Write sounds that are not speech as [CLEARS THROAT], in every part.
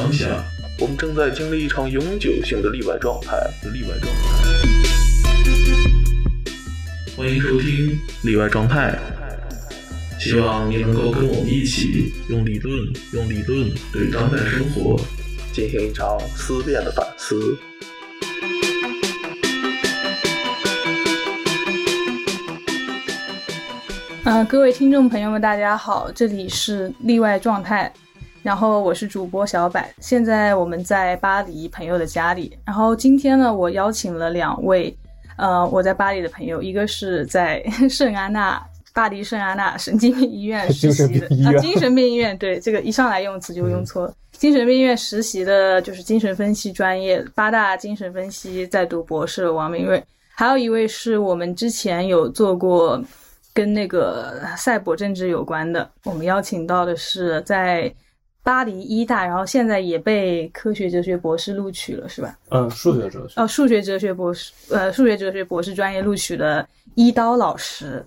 当下，我们正在经历一场永久性的例外状态。例外状态。欢迎收听例外状态。希望你能够跟我们一起用理论，用理论对当代生活进行一场思辨的反思。嗯，各位听众朋友们，大家好，这里是例外状态，然后我是主播小柏，现在我们在巴黎朋友的家里，然后今天呢，我邀请了两位，呃，我在巴黎的朋友，一个是在 [LAUGHS] 圣安娜。巴黎圣安娜神经病医院 [LAUGHS] 实习的啊，精神病医院对这个一上来用词就用错了。精神病医院实习的就是精神分析专业，八大精神分析在读博士王明瑞，还有一位是我们之前有做过跟那个赛博政治有关的，我们邀请到的是在巴黎医大，然后现在也被科学哲学博士录取了，是吧？嗯，数学哲学哦，数学哲学博士，呃，数学哲学博士专业录取的一刀老师。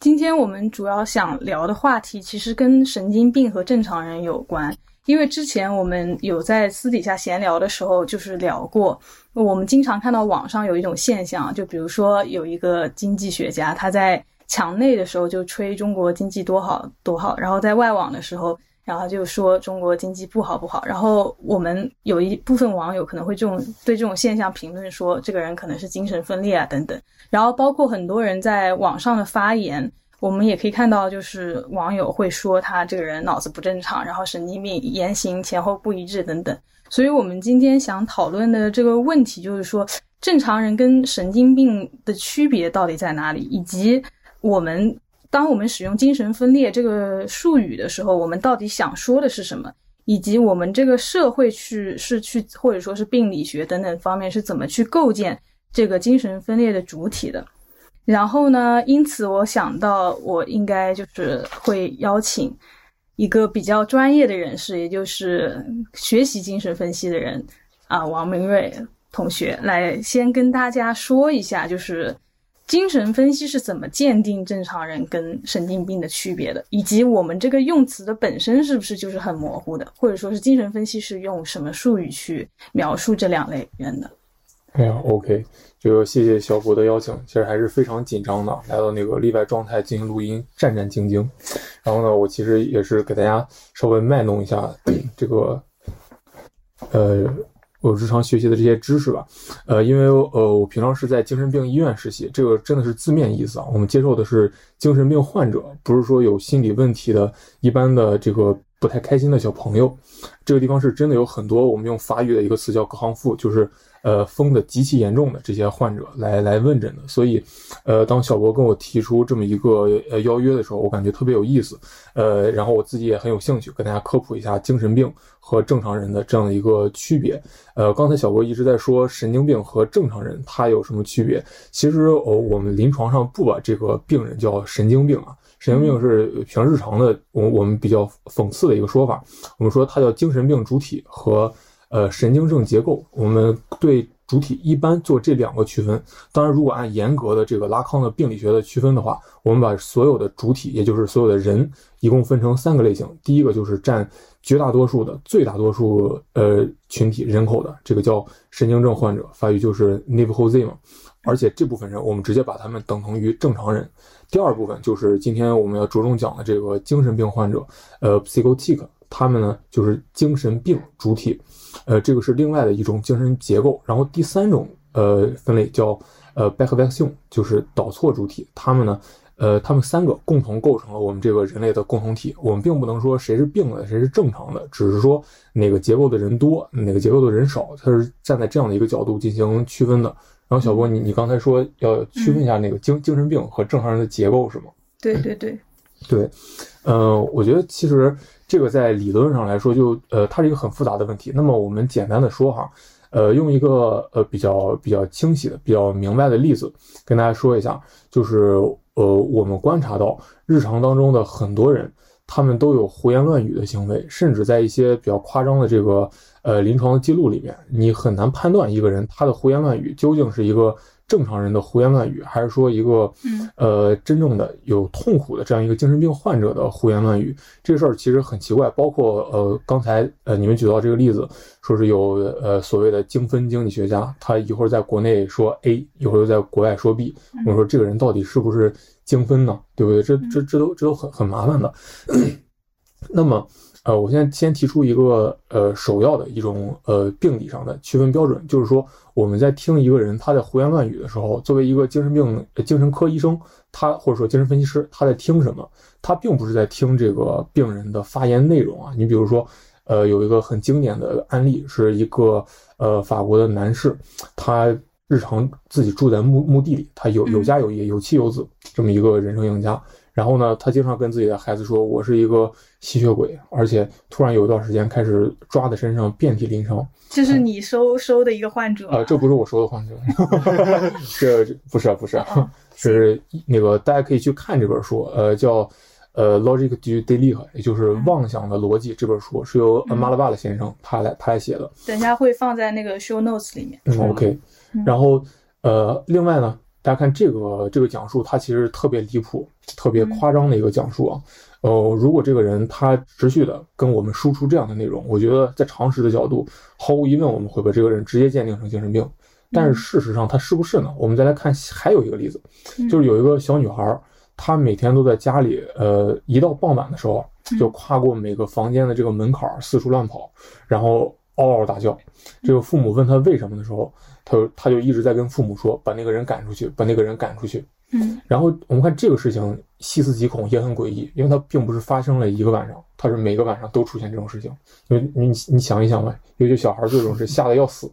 今天我们主要想聊的话题，其实跟神经病和正常人有关。因为之前我们有在私底下闲聊的时候，就是聊过，我们经常看到网上有一种现象，就比如说有一个经济学家，他在墙内的时候就吹中国经济多好多好，然后在外网的时候。然后就说中国经济不好不好，然后我们有一部分网友可能会这种对这种现象评论说这个人可能是精神分裂啊等等，然后包括很多人在网上的发言，我们也可以看到就是网友会说他这个人脑子不正常，然后神经病，言行前后不一致等等。所以我们今天想讨论的这个问题就是说，正常人跟神经病的区别到底在哪里，以及我们。当我们使用“精神分裂”这个术语的时候，我们到底想说的是什么？以及我们这个社会去是去，或者说是病理学等等方面是怎么去构建这个精神分裂的主体的？然后呢？因此，我想到我应该就是会邀请一个比较专业的人士，也就是学习精神分析的人啊，王明瑞同学来先跟大家说一下，就是。精神分析是怎么鉴定正常人跟神经病的区别的？以及我们这个用词的本身是不是就是很模糊的？或者说是精神分析是用什么术语去描述这两类人的？哎呀，OK，就谢谢小博的邀请。其实还是非常紧张的，来到那个例外状态进行录音，战战兢兢。然后呢，我其实也是给大家稍微卖弄一下这个，呃。我日常学习的这些知识吧，呃，因为呃，我平常是在精神病医院实习，这个真的是字面意思啊。我们接受的是精神病患者，不是说有心理问题的一般的这个不太开心的小朋友。这个地方是真的有很多，我们用法语的一个词叫康复，就是。呃，疯的极其严重的这些患者来来问诊的，所以，呃，当小博跟我提出这么一个呃邀约的时候，我感觉特别有意思，呃，然后我自己也很有兴趣跟大家科普一下精神病和正常人的这样的一个区别。呃，刚才小博一直在说神经病和正常人他有什么区别，其实哦，我们临床上不把这个病人叫神经病啊，神经病是平日常的我我们比较讽刺的一个说法，我们说它叫精神病主体和。呃，神经症结构，我们对主体一般做这两个区分。当然，如果按严格的这个拉康的病理学的区分的话，我们把所有的主体，也就是所有的人，一共分成三个类型。第一个就是占绝大多数的、最大多数呃群体人口的，这个叫神经症患者，发育就是 n e v h o z 嘛。而且这部分人，我们直接把他们等同于正常人。第二部分就是今天我们要着重讲的这个精神病患者，呃，psychotic，他们呢就是精神病主体。呃，这个是另外的一种精神结构。然后第三种呃分类叫呃 b a c k v a c i o n 就是导错主体。他们呢，呃，他们三个共同构成了我们这个人类的共同体。我们并不能说谁是病的，谁是正常的，只是说哪个结构的人多，哪个结构的人少，它是站在这样的一个角度进行区分的。然后小波，你你刚才说要区分一下那个精精神病和正常人的结构是吗？对对对，对，呃，我觉得其实。这个在理论上来说，就呃，它是一个很复杂的问题。那么我们简单的说哈，呃，用一个呃比较比较清晰的、比较明白的例子跟大家说一下，就是呃，我们观察到日常当中的很多人，他们都有胡言乱语的行为，甚至在一些比较夸张的这个呃临床的记录里面，你很难判断一个人他的胡言乱语究竟是一个正常人的胡言乱语，还是说一个嗯呃真正的有痛苦的这样一个精神病患者的胡言乱语？这事儿其实很奇怪。包括呃刚才呃你们举到这个例子，说是有呃所谓的精分经济学家，他一会儿在国内说 A，一会儿又在国外说 B，我说这个人到底是不是精分呢？对不对？这这这都这都很很麻烦的。[CLEARS THROAT] 那么。呃，我现在先提出一个呃首要的一种呃病理上的区分标准，就是说我们在听一个人他在胡言乱语的时候，作为一个精神病精神科医生，他或者说精神分析师，他在听什么？他并不是在听这个病人的发言内容啊。你比如说，呃，有一个很经典的案例，是一个呃法国的男士，他日常自己住在墓墓地里，他有有家有业，有妻有子，这么一个人生赢家。然后呢，他经常跟自己的孩子说：“我是一个吸血鬼，而且突然有一段时间开始抓的身上，遍体鳞伤。”这是你收 [LAUGHS] 收的一个患者啊？这不是我收的患者，这不是啊不是，[LAUGHS] 是那个大家可以去看这本书，呃，叫呃《Logic du Delic》，也就是妄想的逻辑。这本书是由马拉巴的先生他来他来写的。等一下会放在那个 show notes 里面。嗯，OK。然后呃，另外呢。大家看这个这个讲述，它其实特别离谱、特别夸张的一个讲述啊。呃，如果这个人他持续的跟我们输出这样的内容，我觉得在常识的角度，毫无疑问我们会把这个人直接鉴定成精神病。但是事实上他是不是呢？我们再来看还有一个例子，就是有一个小女孩，她每天都在家里，呃，一到傍晚的时候就跨过每个房间的这个门槛四处乱跑，然后嗷嗷大叫。这个父母问她为什么的时候。他他就一直在跟父母说，把那个人赶出去，把那个人赶出去。嗯，然后我们看这个事情细思极恐，也很诡异，因为它并不是发生了一个晚上，它是每个晚上都出现这种事情。因为你你想一想吧，尤其小孩这种事吓得要死，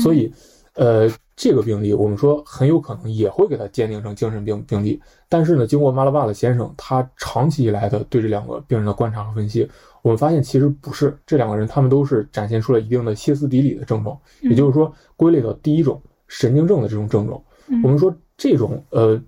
所以，呃，这个病例我们说很有可能也会给他鉴定成精神病病例。但是呢，经过马拉巴的先生他长期以来的对这两个病人的观察和分析。我们发现其实不是这两个人，他们都是展现出了一定的歇斯底里的症状，也就是说归类到第一种神经症的这种症状。我们说这种呃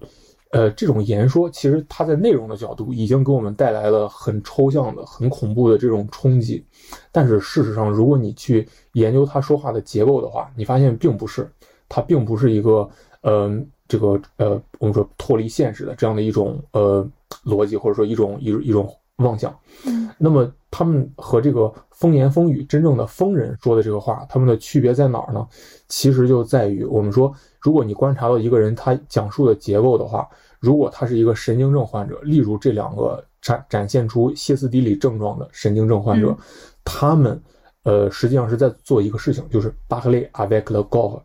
呃这种言说，其实它在内容的角度已经给我们带来了很抽象的、很恐怖的这种冲击。但是事实上，如果你去研究他说话的结构的话，你发现并不是，它并不是一个呃这个呃我们说脱离现实的这样的一种呃逻辑，或者说一种一一种。妄想，嗯，那么他们和这个风言风语真正的疯人说的这个话，他们的区别在哪儿呢？其实就在于，我们说，如果你观察到一个人他讲述的结构的话，如果他是一个神经症患者，例如这两个展展现出歇斯底里症状的神经症患者，他们，呃，实际上是在做一个事情，就是巴克雷阿维克勒高夫，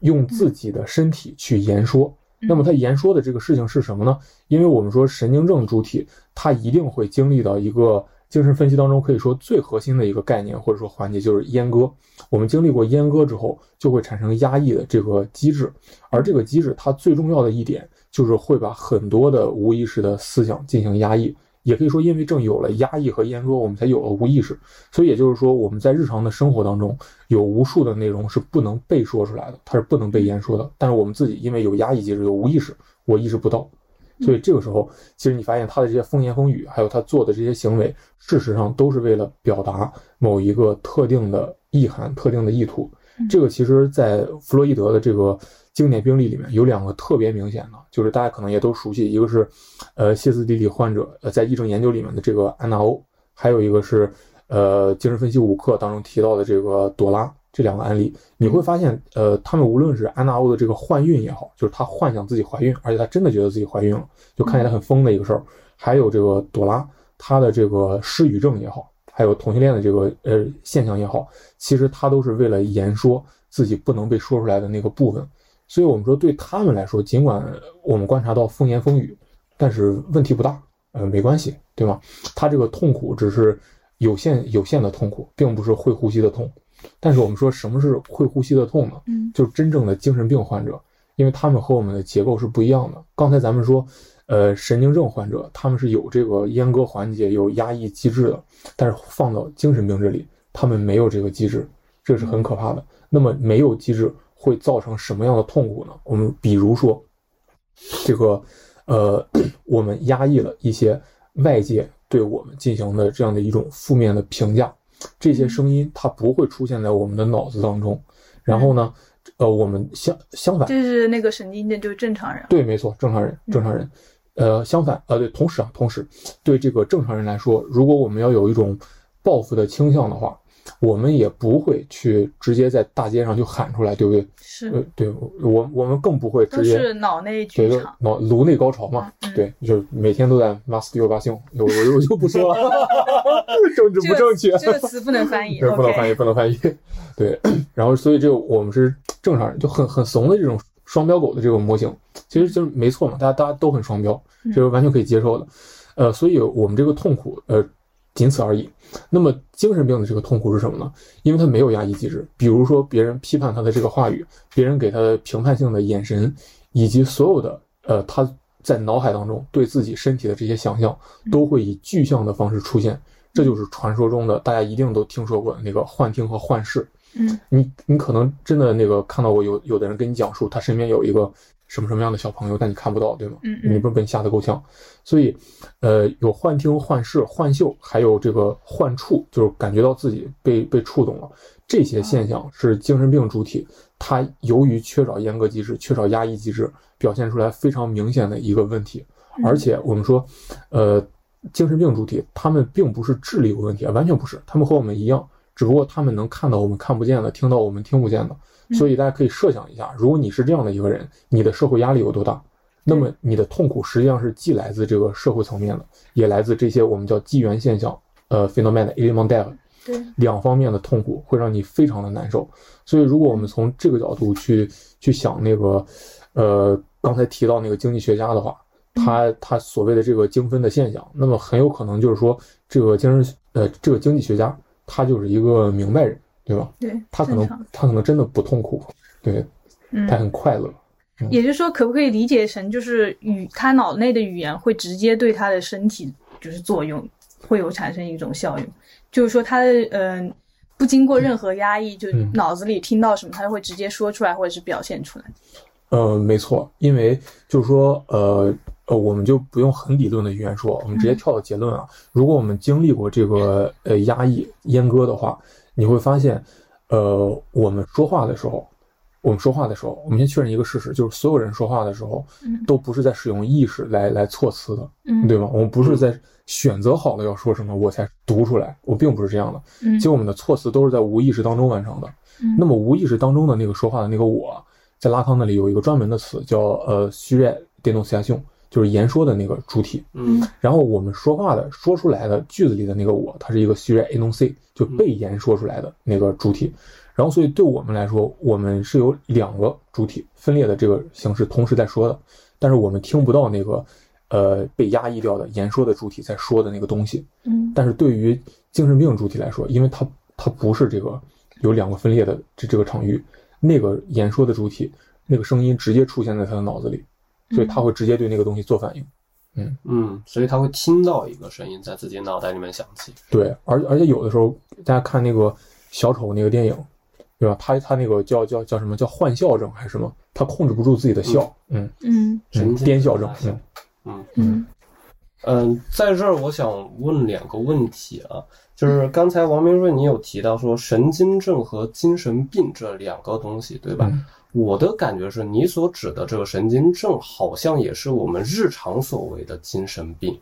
用自己的身体去言说。那么他言说的这个事情是什么呢？因为我们说神经症主体，它一定会经历到一个精神分析当中可以说最核心的一个概念或者说环节，就是阉割。我们经历过阉割之后，就会产生压抑的这个机制，而这个机制它最重要的一点就是会把很多的无意识的思想进行压抑。也可以说，因为正有了压抑和阉割，我们才有了无意识。所以也就是说，我们在日常的生活当中，有无数的内容是不能被说出来的，它是不能被言说的。但是我们自己因为有压抑机制，有无意识，我意识不到。所以这个时候，其实你发现他的这些风言风语，还有他做的这些行为，事实上都是为了表达某一个特定的意涵、特定的意图。这个其实，在弗洛伊德的这个。经典病例里面有两个特别明显的，就是大家可能也都熟悉，一个是，呃，歇斯底里患者，呃，在议政研究里面的这个安娜欧，还有一个是，呃，精神分析五课当中提到的这个朵拉，这两个案例，你会发现，呃，他们无论是安娜欧的这个幻孕也好，就是她幻想自己怀孕，而且她真的觉得自己怀孕了，就看起来很疯的一个事儿，还有这个朵拉，她的这个失语症也好，还有同性恋的这个呃现象也好，其实她都是为了言说自己不能被说出来的那个部分。所以，我们说对他们来说，尽管我们观察到风言风语，但是问题不大，呃，没关系，对吗？他这个痛苦只是有限有限的痛苦，并不是会呼吸的痛。但是我们说什么是会呼吸的痛呢？嗯，就是真正的精神病患者，因为他们和我们的结构是不一样的。刚才咱们说，呃，神经症患者他们是有这个阉割环节、有压抑机制的，但是放到精神病这里，他们没有这个机制，这是很可怕的。那么没有机制。会造成什么样的痛苦呢？我们比如说，这个，呃，我们压抑了一些外界对我们进行的这样的一种负面的评价，这些声音它不会出现在我们的脑子当中。然后呢，呃，我们相相反，这是那个神经症，就是正常人。对，没错，正常人，正常人。呃，相反，呃，对，同时啊，同时，对这个正常人来说，如果我们要有一种报复的倾向的话，我们也不会去直接在大街上就喊出来，对不对？是呃，对我我们更不会直接是脑内对个剧场。脑颅内高潮嘛，嗯对，就是每天都在 must 六八星，我我我就 [LAUGHS] 不说了，[LAUGHS] 政治不正确，这个词不能翻译。对，[LAUGHS] 不能翻译，不能翻译。对，[CLEARS THROAT] 然后所以这个我们是正常人，就很很怂的这种双标狗的这个模型，其实就是没错嘛，大家大家都很双标，嗯这是完全可以接受的。呃，所以我们这个痛苦，呃，仅此而已。那么精神病的这个痛苦是什么呢？因为他没有压抑机制，比如说别人批判他的这个话语，别人给他的评判性的眼神，以及所有的呃他在脑海当中对自己身体的这些想象，都会以具象的方式出现。这就是传说中的大家一定都听说过的那个幻听和幻视。嗯，你你可能真的那个看到过有有的人跟你讲述他身边有一个什么什么样的小朋友，但你看不到，对吗？嗯嗯你不是被你吓得够呛。所以，呃，有幻听、幻视、幻嗅，还有这个幻触，就是感觉到自己被被触动了。这些现象是精神病主体，他由于缺少严格机制、缺少压抑机制，表现出来非常明显的一个问题。嗯而且我们说，呃，精神病主体他们并不是智力有问题，完全不是，他们和我们一样，只不过他们能看到我们看不见的，听到我们听不见的。所以大家可以设想一下，如果你是这样的一个人，你的社会压力有多大？那么你的痛苦实际上是既来自这个社会层面的，也来自这些我们叫机缘现象，呃，phenomenon element d e v 对，两方面的痛苦会让你非常的难受。所以，如果我们从这个角度去去想那个，呃，刚才提到那个经济学家的话，他他所谓的这个精分的现象，那么很有可能就是说，这个精神呃这个经济学家他就是一个明白人，对吧？对，他可能他可能真的不痛苦，对嗯他，很快乐。也就是说，可不可以理解成就是语他脑内的语言会直接对他的身体就是作用，会有产生一种效应，就是说他的嗯、不经过任何压抑，就嗯脑子里听到什么，他就会直接说出来或者是表现出来。呃，没错，因为就是说，呃呃，我们就不用很理论的语言说，我们直接跳到结论啊。如果我们经历过这个呃压抑阉割的话，你会发现，呃，我们说话的时候，我们说话的时候，我们先确认一个事实，就是所有人说话的时候，嗯都不是在使用意识来来措辞的，嗯，对吗？我们不是在选择好了要说什么我才读出来，我并不是这样的。嗯其实我们的措辞都是在无意识当中完成的。嗯那么无意识当中的那个说话的那个我，在拉康那里有一个专门的词叫呃虚认电动思想性，就是言说的那个主体。嗯然后我们说话的说出来的句子里的那个我，它是一个虚认 enunciate，就被言说出来的那个主体。然后所以对我们来说，我们是有两个主体分裂的这个形式同时在说的，但是我们听不到那个呃被压抑掉的言说的主体在说的那个东西。嗯但是对于精神病主体来说，因为它它不是这个有两个分裂的这这个场域，那个言说的主体那个声音直接出现在他的脑子里，所以他会直接对那个东西做反应。嗯嗯，所以他会听到一个声音在自己脑袋里面响起。对，而而且有的时候大家看那个小丑那个电影，对吧？他他那个叫叫叫什么叫幻笑症还是什么？他控制不住自己的笑，嗯嗯嗯，神经癫笑症嗯嗯嗯嗯，在这儿我想问两个问题啊，就是刚才王明瑞你有提到说神经症和精神病这两个东西，对吧？嗯我的感觉是你所指的这个神经症，好像也是我们日常所谓的精神病，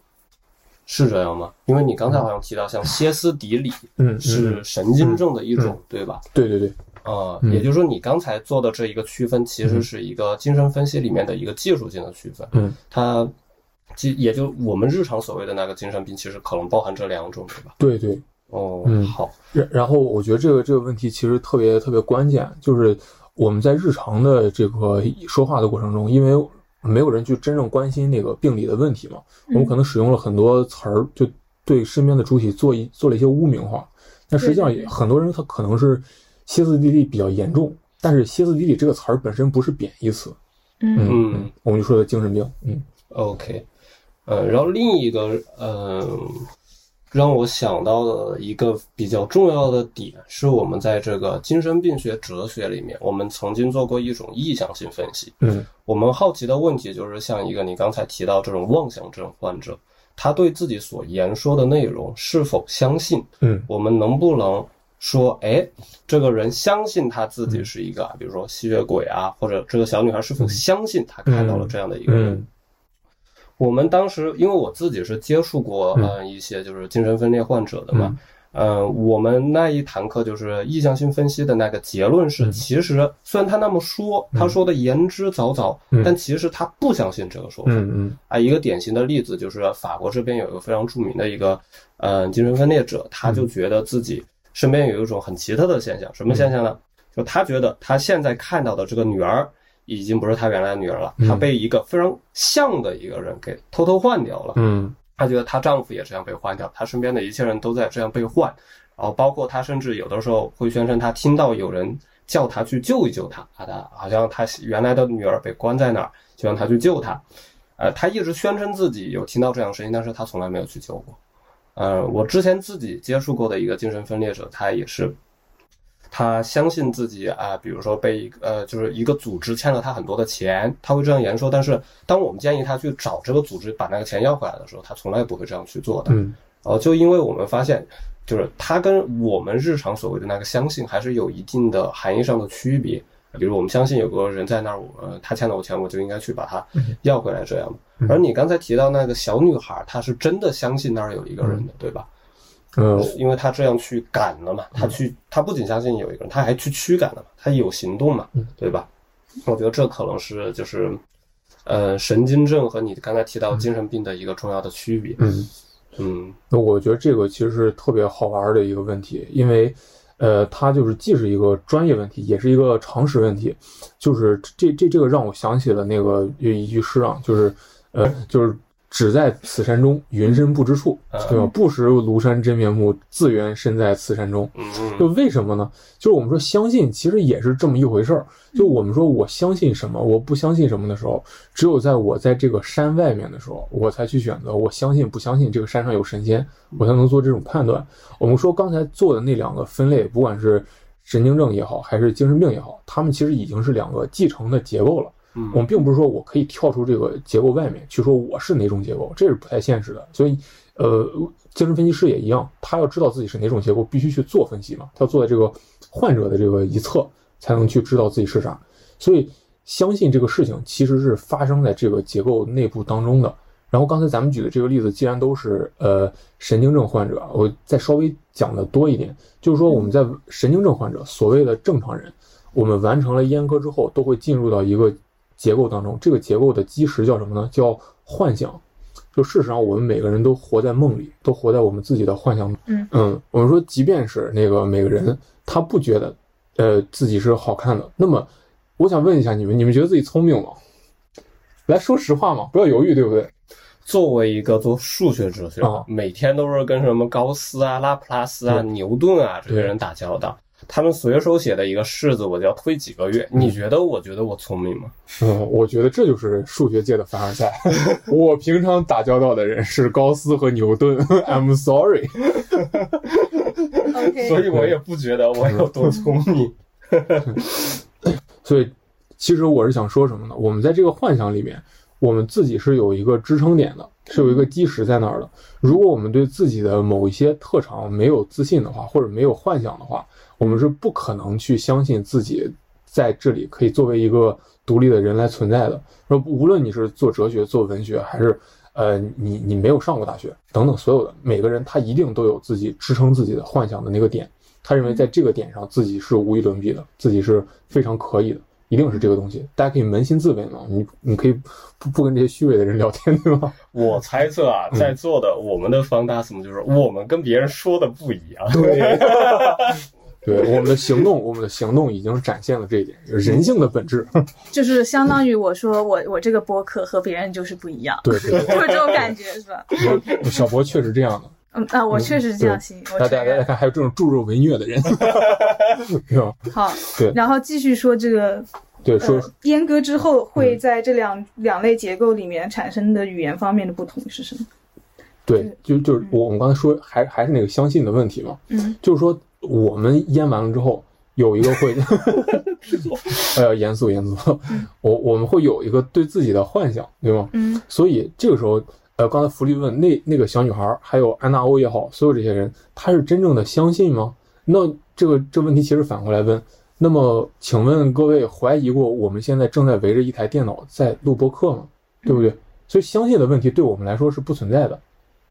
是这样吗？因为你刚才好像提到像歇斯底里是嗯神经症的一种，对吧？对对对，呃，嗯也就是说，你刚才做的这一个区分，其实是一个精神分析里面的一个技术性的区分。嗯，它其也就我们日常所谓的那个精神病，其实可能包含这两种，对吧？对对。哦，嗯好，然然后我觉得这个这个问题其实特别特别关键，就是我们在日常的这个说话的过程中，因为没有人去真正关心那个病理的问题嘛，我们可能使用了很多词儿，就对身边的主体做一做了一些污名化。但实际上很多人他可能是歇斯底里比较严重，但是歇斯底里这个词儿本身不是贬义词，嗯。嗯嗯。嗯，我们就说的精神病，嗯。OK，呃，然后另一个，呃，让我想到的一个比较重要的点，是我们在这个精神病学哲学里面，我们曾经做过一种意向性分析。嗯我们好奇的问题就是，像一个你刚才提到这种妄想症患者，他对自己所言说的内容是否相信？嗯我们能不能说，哎，这个人相信他自己是一个，比如说吸血鬼啊，或者这个小女孩是否相信她看到了这样的一个人？嗯我们当时，因为我自己是接触过嗯。呃一些就是精神分裂患者的嘛，嗯、我们那一堂课就是意向性分析的那个结论是，嗯。其实虽然他那么说，他说的言之凿凿，嗯。但其实他不相信这个说法。嗯嗯。啊，一个典型的例子就是法国这边有一个非常著名的一个呃精神分裂者，他就觉得自己身边有一种很奇特的现象，什么现象呢？就他觉得他现在看到的这个女儿已经不是他原来的女儿了，嗯她被一个非常像的一个人给偷偷换掉了。嗯她觉得她丈夫也这样被换掉，她身边的一切人都在这样被换，然后包括她甚至有的时候会宣称她听到有人叫她去救一救她啊，她好像她原来的女儿被关在那儿，希望她去救她。呃，她一直宣称自己有听到这样的声音，但是她从来没有去救过。呃，我之前自己接触过的一个精神分裂者，他也是，他相信自己啊、比如说被一个呃，就是一个组织欠了他很多的钱，他会这样言说。但是当我们建议他去找这个组织把那个钱要回来的时候，他从来不会这样去做的。嗯呃，就因为我们发现，就是他跟我们日常所谓的那个相信还是有一定的含义上的区别。比如我们相信有个人在那儿，呃，他欠了我钱，我就应该去把他要回来这样的。而你刚才提到那个小女孩，她是真的相信那儿有一个人的，对吧？嗯因为他这样去赶了嘛，他去，他不仅相信有一个人，他还去驱赶了嘛，他有行动嘛，对吧？我觉得这可能是就是，呃，神经症和你刚才提到精神病的一个重要的区别。嗯。嗯那我觉得这个其实是特别好玩的一个问题，因为，呃，它就是既是一个专业问题，也是一个常识问题。就是这这这个让我想起了那个有一句诗啊，就是，呃，就是只在此山中，云深不知处，对吧？不识庐山真面目，自缘身在此山中。嗯就嗯为什么呢？就是我们说相信，其实也是这么一回事儿。就我们说我相信什么，我不相信什么的时候，只有在我在这个山外面的时候，我才去选择我相信不相信这个山上有神仙，我才能做这种判断。我们说刚才做的那两个分类，不管是神经症也好，还是精神病也好，他们其实已经是两个继承的结构了。嗯我们并不是说我可以跳出这个结构外面去说我是哪种结构，这是不太现实的。所以，呃，精神分析师也一样，他要知道自己是哪种结构，必须去做分析嘛，他要坐在这个患者的这个一侧，才能去知道自己是啥。所以，相信这个事情其实是发生在这个结构内部当中的。然后刚才咱们举的这个例子，既然都是呃神经症患者，我再稍微讲的多一点，就是说我们在神经症患者，所谓的正常人，我们完成了阉割之后，都会进入到一个结构当中。这个结构的基石叫什么呢？叫幻想。就事实上，我们每个人都活在梦里，都活在我们自己的幻想。嗯我们说，即便是那个每个人，他不觉得，呃，自己是好看的。那么，我想问一下你们，你们觉得自己聪明吗？来说实话嘛，不要犹豫，对不对？作为一个做数学哲学的，啊每天都是跟什么高斯啊、拉普拉斯啊、牛顿啊这些人打交道，他们随手写的一个式子，我就要推几个月。你觉得？我觉得我聪明吗？嗯，我觉得这就是数学界的凡尔赛。[LAUGHS] 我平常打交道的人是高斯和牛顿，[LAUGHS] I'm sorry。，OK，所以我也不觉得我有多聪明。所以，其实我是想说什么呢？我们在这个幻想里面，我们自己是有一个支撑点的，是有一个基石在那儿的。如果我们对自己的某一些特长没有自信的话，或者没有幻想的话，我们是不可能去相信自己在这里可以作为一个独立的人来存在的。说无论你是做哲学、做文学，还是呃你你没有上过大学等等，所有的每个人他一定都有自己支撑自己的幻想的那个点。他认为在这个点上自己是无与伦比的，自己是非常可以的，一定是这个东西。大家可以扪心自问嘛，你你可以不不跟这些虚伪的人聊天，对吗？[LAUGHS] 我猜测啊，在座的我们的方大 m 就是我们跟别人说的不一样。对，[LAUGHS] 对，我们的行动，我们的行动已经展现了这一点，人性的本质。[LAUGHS] 就是相当于我说我我这个播客和别人就是不一样，[LAUGHS] 对对就是这种感觉是吧？[LAUGHS] 对，小博确实这样的。嗯啊，我确实是这样信，我大家大家。看，还有这种助纣为虐的人，对吧？好，对然后继续说这个对，说呃阉割之后会在这两两类结构里面产生的语言方面的不同是什么？对，就就是我我们刚才说，还还是那个相信的问题嘛，嗯就是说我们腌完了之后，有一个会，[LAUGHS] [LAUGHS] 哎呀，严肃严肃，我我们会有一个对自己的幻想，对吗？嗯所以这个时候，呃，刚才福利问那那个小女孩，还有安娜欧也好，所有这些人，他是真正的相信吗？那这个这问题其实反过来问，那么请问各位怀疑过我们现在正在围着一台电脑在录播课吗？对不对？所以相信的问题对我们来说是不存在的。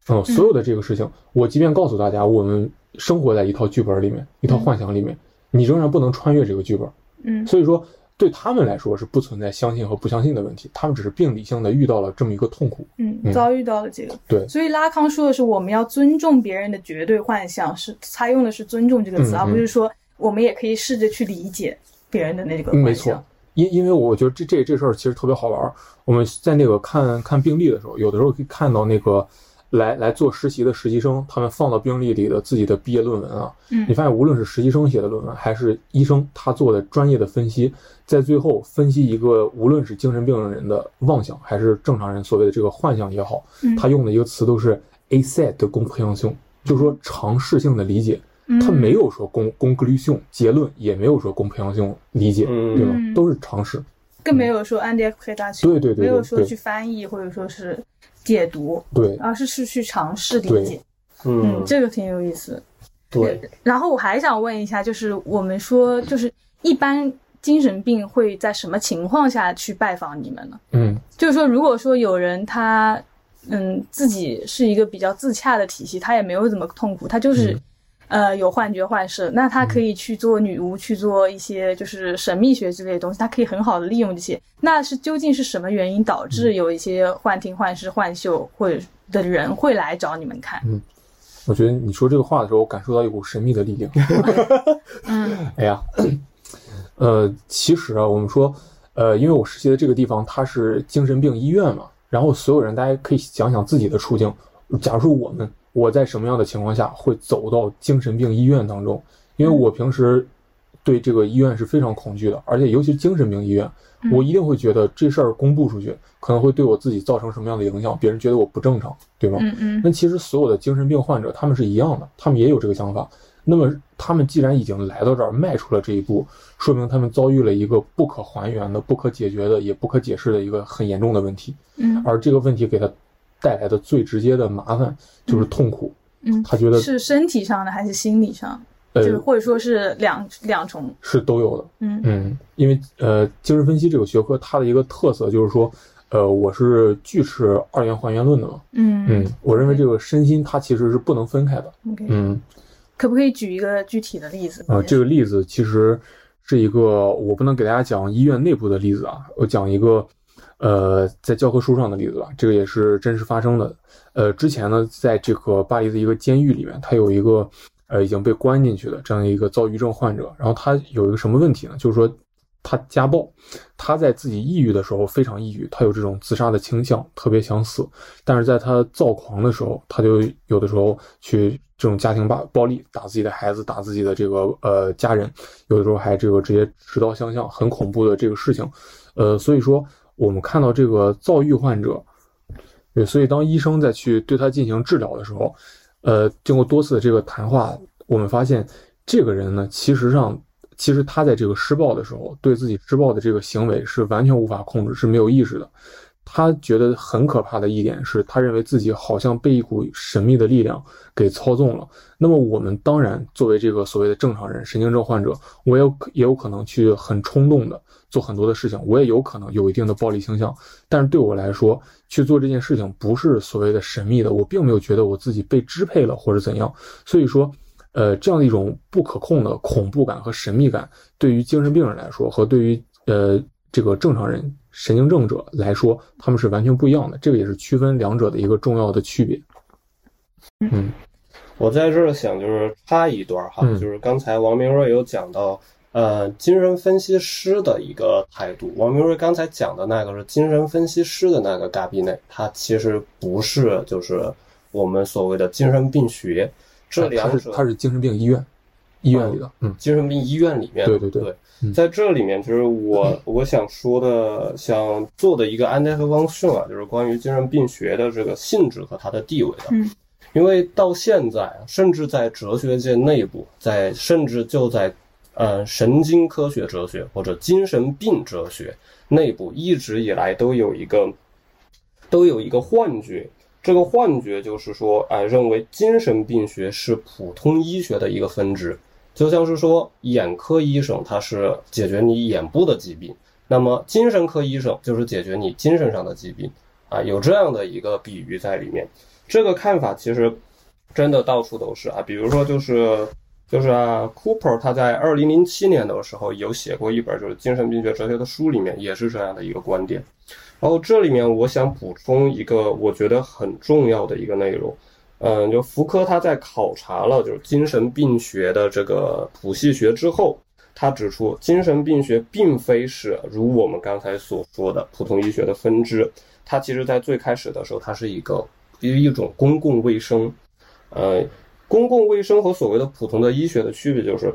嗯，所有的这个事情，我即便告诉大家，我们生活在一套剧本里面，一套幻想里面，你仍然不能穿越这个剧本。嗯所以说，对他们来说是不存在相信和不相信的问题，他们只是病理性的遇到了这么一个痛苦。嗯，嗯遭遇到了这个。对所以拉康说的是我们要尊重别人的绝对幻想，是他用的是尊重这个词，而不是说我们也可以试着去理解别人的那个幻想。嗯没错，因因为我觉得这这这事儿其实特别好玩儿。我们在那个看看病例的时候，有的时候可以看到那个来来做实习的实习生，他们放到病历里的自己的毕业论文啊，嗯你发现无论是实习生写的论文，还是医生他做的专业的分析，在最后分析一个无论是精神病人的妄想，还是正常人所谓的这个幻想也好，嗯他用的一个词都是 a s e t 的 comprehension，就是说尝试性的理解。嗯他没有说公公 conclusion 结论，也没有说公 comprehension 理解，嗯对吧嗯？都是尝试。更没有说 Andy F. K. 大去，对对对没有说去翻译或者说是解读，对而是是去尝试理解。嗯嗯，，这个挺有意思。对，然后我还想问一下，就是我们说，就是一般精神病会在什么情况下去拜访你们呢？嗯就是说，如果说有人他嗯自己是一个比较自洽的体系，他也没有怎么痛苦，他就是、嗯呃有幻觉幻视，那他可以去做女巫，去做一些就是神秘学之类的东西，他可以很好的利用这些。那是究竟是什么原因导嗯致有一些幻听、幻视、幻嗅或者的人会来找你们看？嗯我觉得你说这个话的时候，我感受到一股神秘的力量。嗯 [LAUGHS] 哎呀，[COUGHS] 呃，其实啊，我们说，呃，因为我实习的这个地方它是精神病医院嘛，然后所有人大家可以想想自己的处境。假如说我们我在什么样的情况下会走到精神病医院当中？因为我平时对这个医院是非常恐惧的，而且尤其是精神病医院，我一定会觉得这事儿公布出去可能会对我自己造成什么样的影响，别人觉得我不正常，对吗？嗯嗯那其实所有的精神病患者他们是一样的，他们也有这个想法。那么他们既然已经来到这儿，迈出了这一步，说明他们遭遇了一个不可还原的、不可解决的、也不可解释的一个很严重的问题。嗯而这个问题给他带来的最直接的麻烦就是痛苦。嗯，他觉得是身体上的还是心理上？就是呃或者说是两两重？是都有的。嗯嗯，因为呃，精神分析这个学科它的一个特色就是说，呃，我是拒斥二元还原论的嘛。嗯嗯，我认为这个身心它其实是不能分开的。嗯。可不可以举一个具体的例子？啊，这个例子其实是一个我不能给大家讲医院内部的例子啊，我讲一个呃在教科书上的例子吧，这个也是真实发生的。呃，之前呢，在这个巴黎的一个监狱里面，他有一个呃已经被关进去的这样一个躁郁症患者，然后他有一个什么问题呢？就是说他家暴，他在自己抑郁的时候非常抑郁，他有这种自杀的倾向，特别想死。但是在他躁狂的时候，他就有的时候去这种家庭暴暴力，打自己的孩子，打自己的这个呃家人，有的时候还这个直接持刀相向，很恐怖的这个事情。呃，所以说我们看到这个躁郁患者，对，所以当医生再去对他进行治疗的时候，呃，经过多次的这个谈话，我们发现这个人呢，其实上。其实他在这个施暴的时候，对自己施暴的这个行为是完全无法控制，是没有意识的。他觉得很可怕的一点是，他认为自己好像被一股神秘的力量给操纵了。那么我们当然作为这个所谓的正常人、神经症患者，我也有也有可能去很冲动的做很多的事情，我也有可能有一定的暴力倾向。但是对我来说，去做这件事情不是所谓的神秘的，我并没有觉得我自己被支配了或者怎样。所以说。呃，这样的一种不可控的恐怖感和神秘感，对于精神病人来说，和对于呃这个正常人、神经症者来说，他们是完全不一样的。这个也是区分两者的一个重要的区别。嗯我在这儿想就是插一段哈，嗯就是刚才王明瑞有讲到，呃，精神分析师的一个态度。王明瑞刚才讲的那个是精神分析师的那个嘎比内，他其实不是就是我们所谓的精神病学，这他两者是他是精神病医院，医院里的，嗯精神病医院里面，对对对在这里面，就是我 [LAUGHS] 我想说的，想做的一个安德和汪逊啊，就是关于精神病学的这个性质和它的地位的。嗯，因为到现在啊，甚至在哲学界内部，在甚至就在呃神经科学哲学或者精神病哲学内部，一直以来都有一个都有一个幻觉。这个幻觉就是说，哎、认为精神病学是普通医学的一个分支，就像是说，眼科医生他是解决你眼部的疾病，那么精神科医生就是解决你精神上的疾病啊，有这样的一个比喻在里面。这个看法其实真的到处都是啊，比如说就是就是啊，Cooper 他在二零零七年的时候有写过一本就是精神病学哲学的书，里面也是这样的一个观点。然后这里面我想补充一个我觉得很重要的一个内容，嗯，就福柯他在考察了就是精神病学的这个谱系学之后，他指出精神病学并非是如我们刚才所说的普通医学的分支，它其实在最开始的时候，它是一个一一种公共卫生，呃，公共卫生和所谓的普通的医学的区别就是，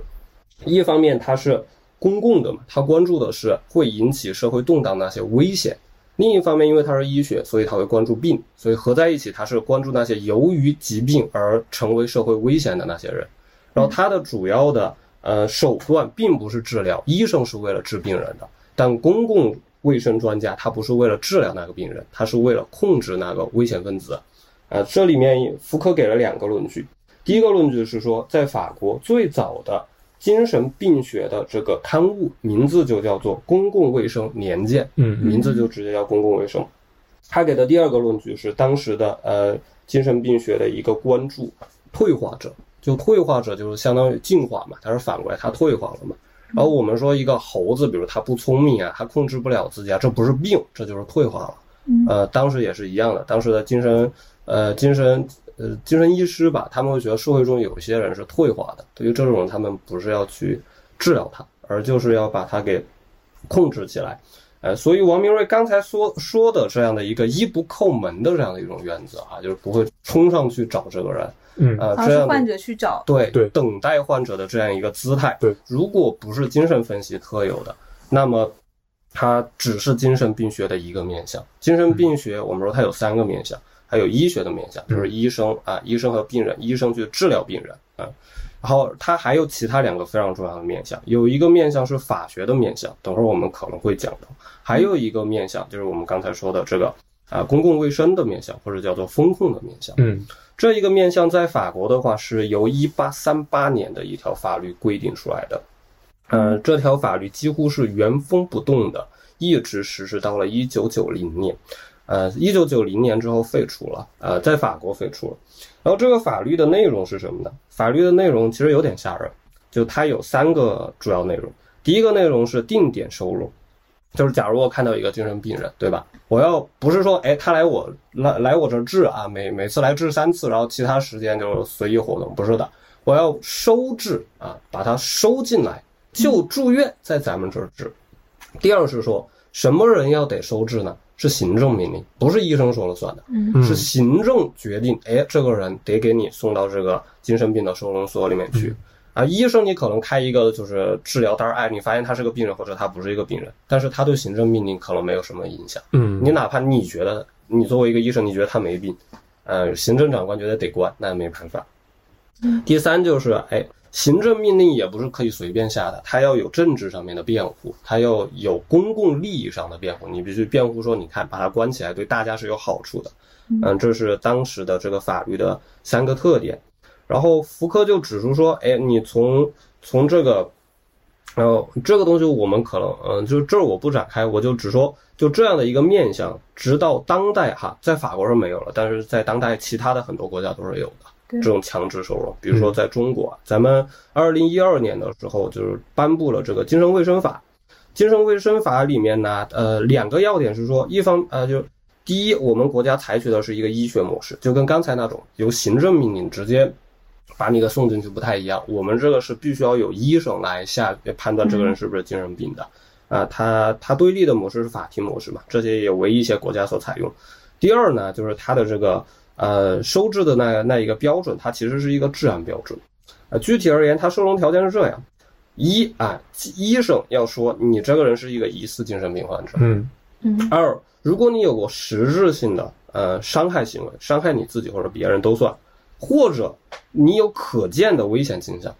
一方面它是公共的嘛，它关注的是会引起社会动荡那些危险。另一方面，因为它是医学，所以它会关注病，所以合在一起，它是关注那些由于疾病而成为社会危险的那些人。然后它的主要的呃手段并不是治疗，医生是为了治病人的，但公共卫生专家他不是为了治疗那个病人，他是为了控制那个危险分子。呃，这里面福柯给了两个论据，第一个论据是说，在法国最早的。精神病学的这个刊物名字就叫做《公共卫生年鉴》，嗯，名字就直接叫公共卫生。他给的第二个论据是当时的呃精神病学的一个关注退化者，就退化者就是相当于进化嘛，它是反过来它退化了嘛。然后我们说一个猴子，比如它不聪明啊，它控制不了自己啊，这不是病，这就是退化了。呃，当时也是一样的，当时的精神呃精神。呃，精神医师吧，他们会觉得社会中有一些人是退化的，对于这种人，他们不是要去治疗他，而就是要把他给控制起来。呃，所以王明瑞刚才说说的这样的一个一不叩门的这样的一种原则啊，就是不会冲上去找这个人，嗯，呃，这样患者去找，对对，等待患者的这样一个姿态，对，如果不是精神分析特有的，那么它只是精神病学的一个面向。精神病学我们说它有三个面向。还有医学的面向，就是医生啊，医生和病人，医生去治疗病人啊。然后它还有其他两个非常重要的面向，有一个面向是法学的面向，等会儿我们可能会讲到。还有一个面向就是我们刚才说的这个啊，公共卫生的面向，或者叫做风控的面向。嗯，这一个面向在法国的话是由一八三八年的一条法律规定出来的。呃，这条法律几乎是原封不动的，一直实施到了一九九零年。呃，一九九零年之后废除了，呃，在法国废除了。然后这个法律的内容是什么呢？法律的内容其实有点吓人，就它有三个主要内容。第一个内容是定点收容，就是假如我看到一个精神病人，对吧？我要不是说，哎，他来我来来我这治啊，每每次来治三次，然后其他时间就随意活动，不是的，我要收治啊，把他收进来，就住院在咱们这儿治。第二是说，什么人要得收治呢？是行政命令，不是医生说了算的，是行政决定。哎，这个人得给你送到这个精神病的收容所里面去啊。医生你可能开一个就是治疗单，哎，你发现他是个病人或者他不是一个病人，但是他对行政命令可能没有什么影响。嗯，你哪怕你觉得你作为一个医生，你觉得他没病，呃，行政长官觉得得关，那也没办法。第三就是哎。行政命令也不是可以随便下的，它要有政治上面的辩护，它要有公共利益上的辩护。你必须辩护说，你看把它关起来对大家是有好处的。嗯，这是当时的这个法律的三个特点。然后福柯就指出说，哎，你从从这个，然后这个东西我们可能，嗯，就这儿我不展开，我就只说就这样的一个面相，直到当代哈，在法国是没有了，但是在当代其他的很多国家都是有的。这种强制收容，比如说在中国，咱们二零一二年的时候就是颁布了这个精神卫生法。精神卫生法里面呢，呃，两个要点是说，一方呃，就第一，我们国家采取的是一个医学模式，就跟刚才那种由行政命令直接把你给送进去不太一样。我们这个是必须要有医生来下判断这个人是不是精神病的啊。他他对立的模式是法庭模式嘛，这些也为一些国家所采用。第二呢，就是他的这个。呃，收治的那那一个标准，它其实是一个治安标准。呃，具体而言，它收容条件是这样：一啊，医生要说你这个人是一个疑似精神病患者。嗯嗯。二，如果你有过实质性的呃伤害行为，伤害你自己或者别人都算，或者你有可见的危险倾向，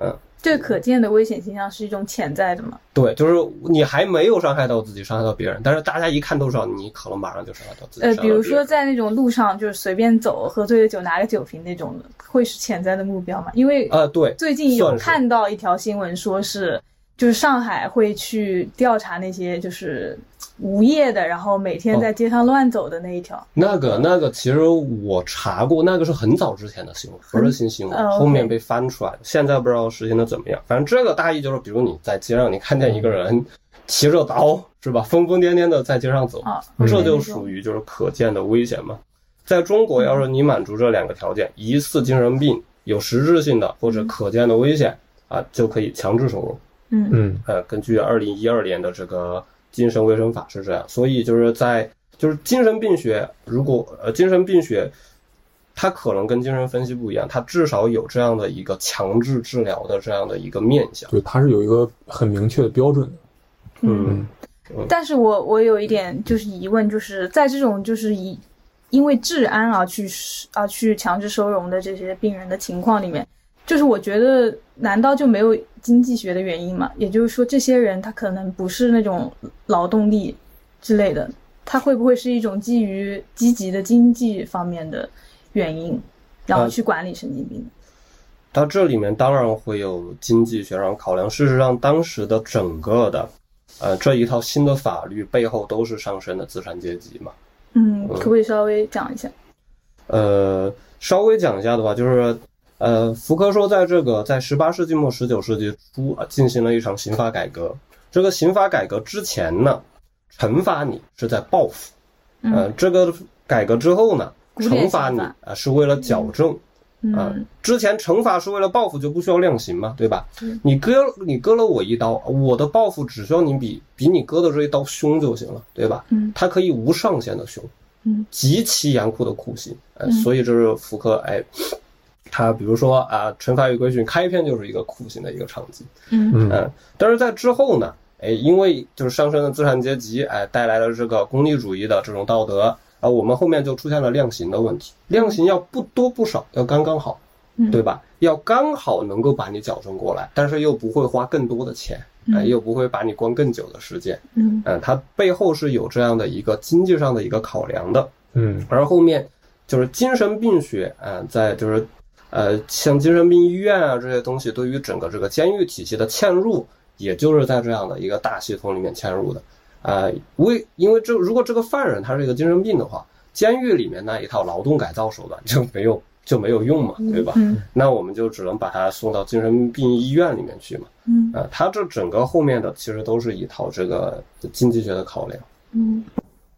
嗯，这可见的危险倾向是一种潜在的嘛？对，就是你还没有伤害到自己，伤害到别人，但是大家一看都知道你可能马上就伤害到自己。呃，比如说在那种路上就是随便走，喝醉了酒拿个酒瓶那种的，会是潜在的目标吗？因为呃，对，最近有看到一条新闻，说是就是上海会去调查那些就是无业的，然后每天在街上乱走的那一条。那个那个，其实我查过，那个是很早之前的新闻，不是新新闻，后面被翻出来的。现在不知道实行的怎么样。反正这个大意就是，比如你在街上，你看见一个人骑着刀，是吧，疯疯癫癫的在街上走，啊，这就属于就是可见的危险嘛。在中国，要是你满足这两个条件，疑似精神病、有实质性的或者可见的危险啊，就可以强制收容。嗯嗯呃，根据二零一二年的这个精神卫生法是这样，所以就是在就是精神病学，如果呃精神病学，它可能跟精神分析不一样，它至少有这样的一个强制治疗的这样的一个面向。对，它是有一个很明确的标准的。嗯。但是我我有一点就是疑问，就是在这种就是以因为治安而去而去强制收容的这些病人的情况里面，就是我觉得难道就没有经济学的原因吗？也就是说，这些人他可能不是那种劳动力之类的，他会不会是一种基于积极的经济方面的原因，然后呃去管理神经病？它这里面当然会有经济学上考量。事实上，当时的整个的，呃，这一套新的法律背后都是上升的资产阶级嘛。嗯，可不可以稍微讲一下？呃，稍微讲一下的话，就是呃，福柯说，在这个在十八世纪末十九世纪初啊，进行了一场刑法改革。这个刑法改革之前呢，惩罚你是在报复，呃，嗯这个改革之后呢，惩罚你啊是为了矫正。啊嗯，之前惩罚是为了报复，就不需要量刑嘛，对吧嗯？你割你割了我一刀，我的报复只需要你比比你割的这一刀凶就行了，对吧？嗯它可以无上限的凶，嗯，极其严酷的酷刑，呃，嗯所以这是福柯哎，他比如说啊，《惩罚与规训》开篇就是一个酷刑的一个场景，嗯。嗯。嗯，但是在之后呢，哎，因为就是上升的资产阶级，哎，带来了这个功利主义的这种道德，啊，我们后面就出现了量刑的问题，量刑要不多不少，要刚刚好，嗯。对吧？要刚好能够把你矫正过来，但是又不会花更多的钱，又不会把你关更久的时间，嗯。嗯，它背后是有这样的一个经济上的一个考量的，嗯。而后面就是精神病学啊、在就是呃像精神病医院啊这些东西，对于整个这个监狱体系的嵌入，也就是在这样的一个大系统里面嵌入的。啊、为因为这如果这个犯人他是一个精神病的话，监狱里面那一套劳动改造手段就没有就没有用嘛，对吧？嗯那我们就只能把他送到精神病医院里面去嘛。嗯啊、他这整个后面的其实都是一套这个经济学的考量。嗯，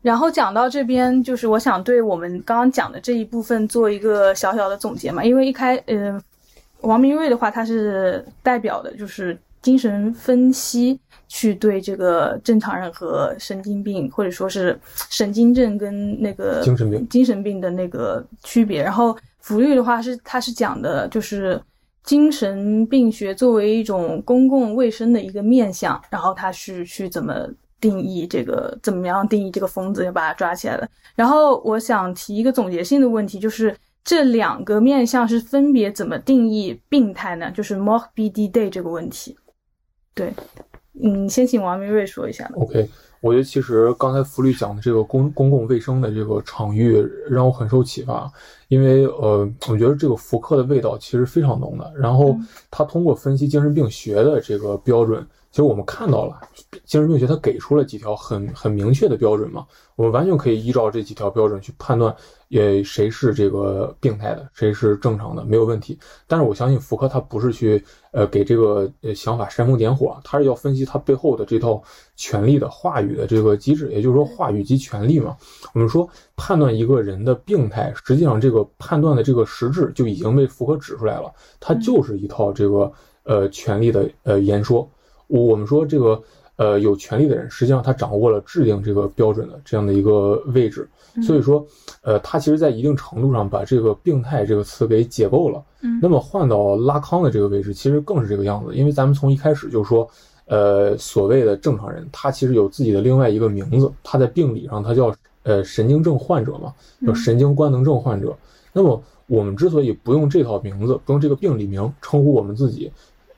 然后讲到这边，就是我想对我们刚刚讲的这一部分做一个小小的总结嘛，因为一开，呃，王明瑞的话，他是代表的就是精神分析，去对这个正常人和神经病或者说是神经症跟那个精神病精神病的那个区别。然后福律的话是他是讲的就是精神病学作为一种公共卫生的一个面向，然后他是去怎么定义这个怎么样定义这个疯子，就把他抓起来了。然后我想提一个总结性的问题，就是这两个面向是分别怎么定义病态呢？就是 morbidity 这个问题。对，嗯，先请王明瑞说一下。OK，我觉得其实刚才福律讲的这个公公共卫生的这个场域让我很受启发，因为呃，我觉得这个福克的味道其实非常浓的。然后他通过分析精神病学的这个标准，其实我们看到了精神病学它给出了几条很很明确的标准嘛，我们完全可以依照这几条标准去判断，呃，谁是这个病态的，谁是正常的，没有问题。但是我相信福柯他不是去呃给这个呃想法煽风点火，他是要分析他背后的这套权力的话语的这个机制，也就是说话语及权力嘛。我们说判断一个人的病态，实际上这个判断的这个实质就已经被福柯指出来了，它就是一套这个呃权力的呃言说。我我们说这个呃有权利的人，实际上他掌握了制定这个标准的这样的一个位置，所以说呃他其实在一定程度上把这个病态这个词给解构了。嗯那么换到拉康的这个位置，其实更是这个样子，因为咱们从一开始就说，呃，所谓的正常人，他其实有自己的另外一个名字，他在病理上他叫呃神经症患者嘛，叫神经官能症患者。那么我们之所以不用这套名字，不用这个病理名称呼我们自己，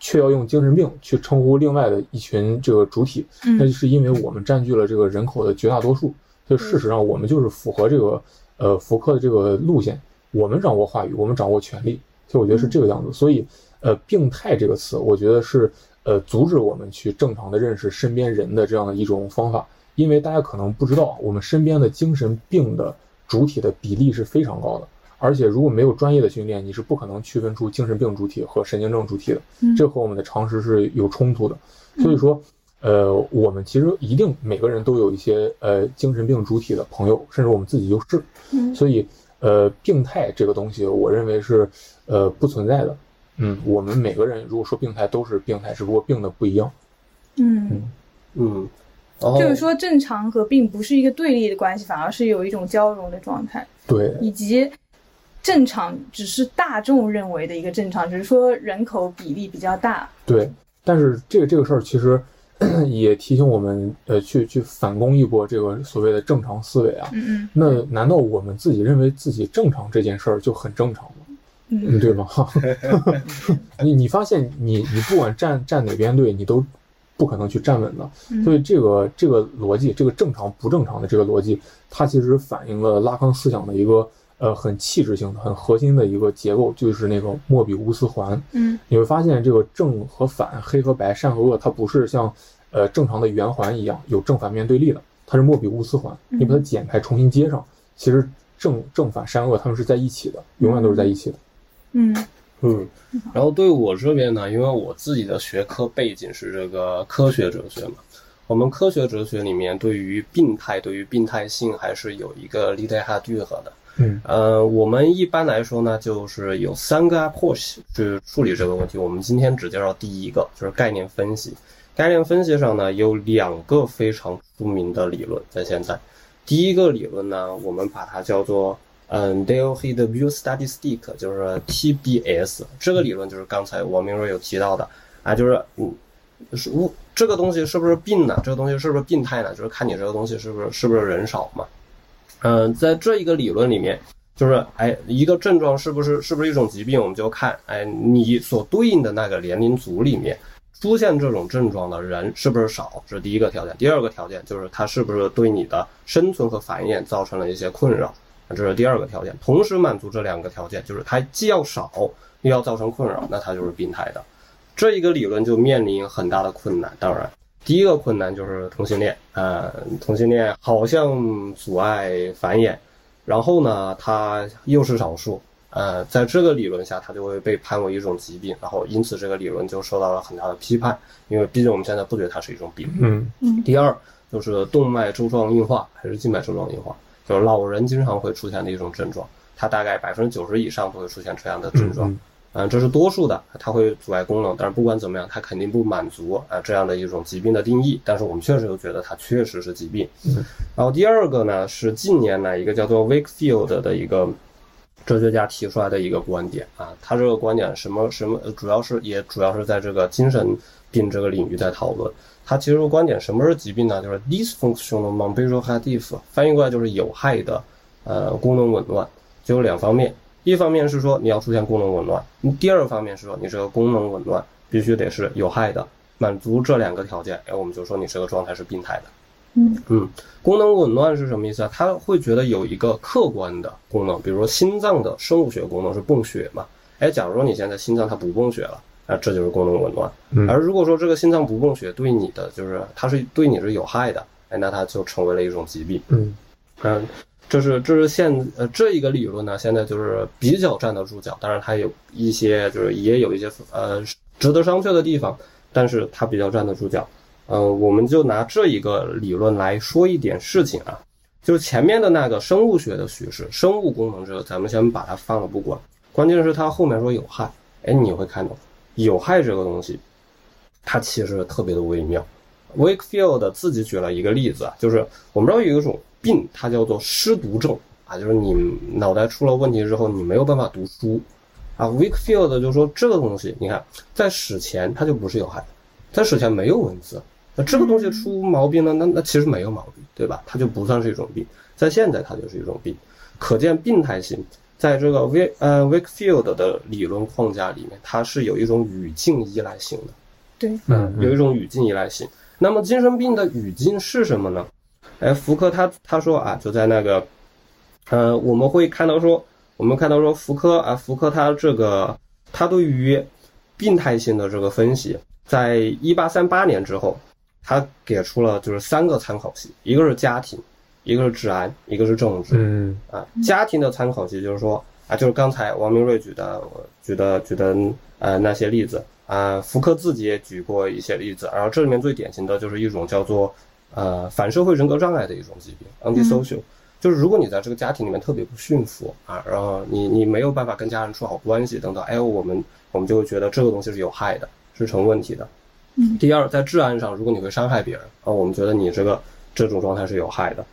却要用精神病去称呼另外的一群这个主体，嗯那就是因为我们占据了这个人口的绝大多数，所以事实上我们就是符合这个呃福柯的这个路线，我们掌握话语，我们掌握权力，所以我觉得是这个样子。所以呃，病态这个词，我觉得是呃阻止我们去正常的认识身边人的这样的一种方法，因为大家可能不知道，我们身边的精神病的主体的比例是非常高的。而且如果没有专业的训练，你是不可能区分出精神病主体和神经症主体的，嗯这和我们的常识是有冲突的。所以说，呃，我们其实一定每个人都有一些呃精神病主体的朋友，甚至我们自己就是。嗯所以，呃，病态这个东西，我认为是呃不存在的。嗯，我们每个人如果说病态都是病态，只不过病的不一样。嗯，嗯，然后就是说正常和病不是一个对立的关系，反而是有一种交融的状态，对，以及正常只是大众认为的一个正常，只是说人口比例比较大。对，但是这个这个事儿其实 [COUGHS] 也提醒我们，呃，去去反攻一波这个所谓的正常思维啊。嗯嗯那难道我们自己认为自己正常这件事儿就很正常吗？嗯嗯，对吗？[LAUGHS] 你你发现你你不管站站哪边队，你都不可能去站稳的。嗯所以这个这个逻辑，这个正常不正常的这个逻辑，它其实反映了拉康思想的一个呃很气质性的、很核心的一个结构，就是那个莫比乌斯环。嗯你会发现，这个正和反、黑和白、善和恶，它不是像呃正常的圆环一样有正反面对立的，它是莫比乌斯环。嗯你把它剪开，重新接上，其实正正反善恶它们是在一起的，永远都是在一起的。嗯嗯，然后对我这边呢，因为我自己的学科背景是这个科学哲学嘛，我们科学哲学里面对于病态、对于病态性还是有一个离得下聚合的。嗯呃，我们一般来说呢，就是有三个 approach 去处理这个问题。我们今天只介绍第一个，就是概念分析。概念分析上呢，有两个非常出名的理论，在现在。第一个理论呢，我们把它叫做嗯 Delphi 的 View Statistic，就是 TBS。这个理论就是刚才王明瑞有提到的啊，就是嗯，是物这个东西是不是病呢？这个东西是不是病态呢？就是看你这个东西是不是是不是人少嘛。嗯、在这一个理论里面，就是哎，一个症状是不是是不是一种疾病，我们就看哎你所对应的那个年龄组里面出现这种症状的人是不是少，这是第一个条件。第二个条件就是它是不是对你的生存和繁衍造成了一些困扰，这是第二个条件。同时满足这两个条件，就是它既要少又要造成困扰，那它就是病态的。这一个理论就面临很大的困难。当然，第一个困难就是同性恋，呃，同性恋好像阻碍繁衍，然后呢，它又是少数，呃，在这个理论下，它就会被判为一种疾病，然后因此这个理论就受到了很大的批判，因为毕竟我们现在不觉得它是一种病。嗯第二就是动脉粥状硬化还是静脉粥状硬化，就是老人经常会出现的一种症状，它大概百分之九十以上都会出现这样的症状。嗯嗯，这是多数的，它会阻碍功能，但是不管怎么样，它肯定不满足啊、这样的一种疾病的定义。但是我们确实又觉得它确实是疾病。然后第二个呢是近年来一个叫做 Wakefield 的一个哲学家提出来的一个观点啊，他这个观点什么什么，呃主要是也主要是在这个精神病这个领域在讨论。他提出观点，什么是疾病呢？就是 dysfunctional morbidity，翻译过来就是有害的呃功能紊乱，就有两方面。一方面是说你要出现功能紊乱，第二方面是说你这个功能紊乱必须得是有害的，满足这两个条件，哎，我们就说你这个状态是病态的。嗯嗯，功能紊乱是什么意思啊？他会觉得有一个客观的功能，比如说心脏的生物学功能是泵血嘛，哎，假如说你现在心脏它不泵血了，啊，这就是功能紊乱。嗯而如果说这个心脏不泵血对你的就是它是对你是有害的，哎，那它就成为了一种疾病。嗯嗯，这是这是现呃这一个理论呢，现在就是比较站得住脚，当然它有一些就是也有一些呃值得商榷的地方，但是它比较站得住脚。呃，我们就拿这一个理论来说一点事情啊，就是前面的那个生物学的叙事，生物功能这个咱们先把它放了不管，关键是它后面说有害，哎，你会看到有害这个东西，它其实特别的微妙。Wakefield 自己举了一个例子啊，就是我们知道有一种病，它叫做失读症啊，就是你脑袋出了问题之后，你没有办法读书啊。Wakefield 就说这个东西，你看在史前它就不是有害的，在史前没有文字，那这个东西出毛病了，那那其实没有毛病，对吧？它就不算是一种病，在现在它就是一种病，可见病态性在这个 Wick 呃 Wakefield 的理论框架里面，它是有一种语境依赖性的。对，嗯有一种语境依赖性。那么精神病的语境是什么呢？哎，福柯他他说啊，就在那个，呃，我们会看到说，我们看到说福柯啊，福柯他这个他对于病态性的这个分析，在一八三八年之后，他给出了就是三个参考系，一个是家庭，一个是治安，一个是政治。嗯啊，家庭的参考系就是说啊，就是刚才王明瑞举的举的举的呃那些例子啊，福柯自己也举过一些例子，然后这里面最典型的就是一种叫做呃反社会人格障碍的一种疾病 （antisocial），、就是如果你在这个家庭里面特别不驯服啊，然后你你没有办法跟家人处好关系等等，哎，我们我们就会觉得这个东西是有害的，是成问题的。嗯第二，在治安上，如果你会伤害别人啊，我们觉得你这个这种状态是有害的。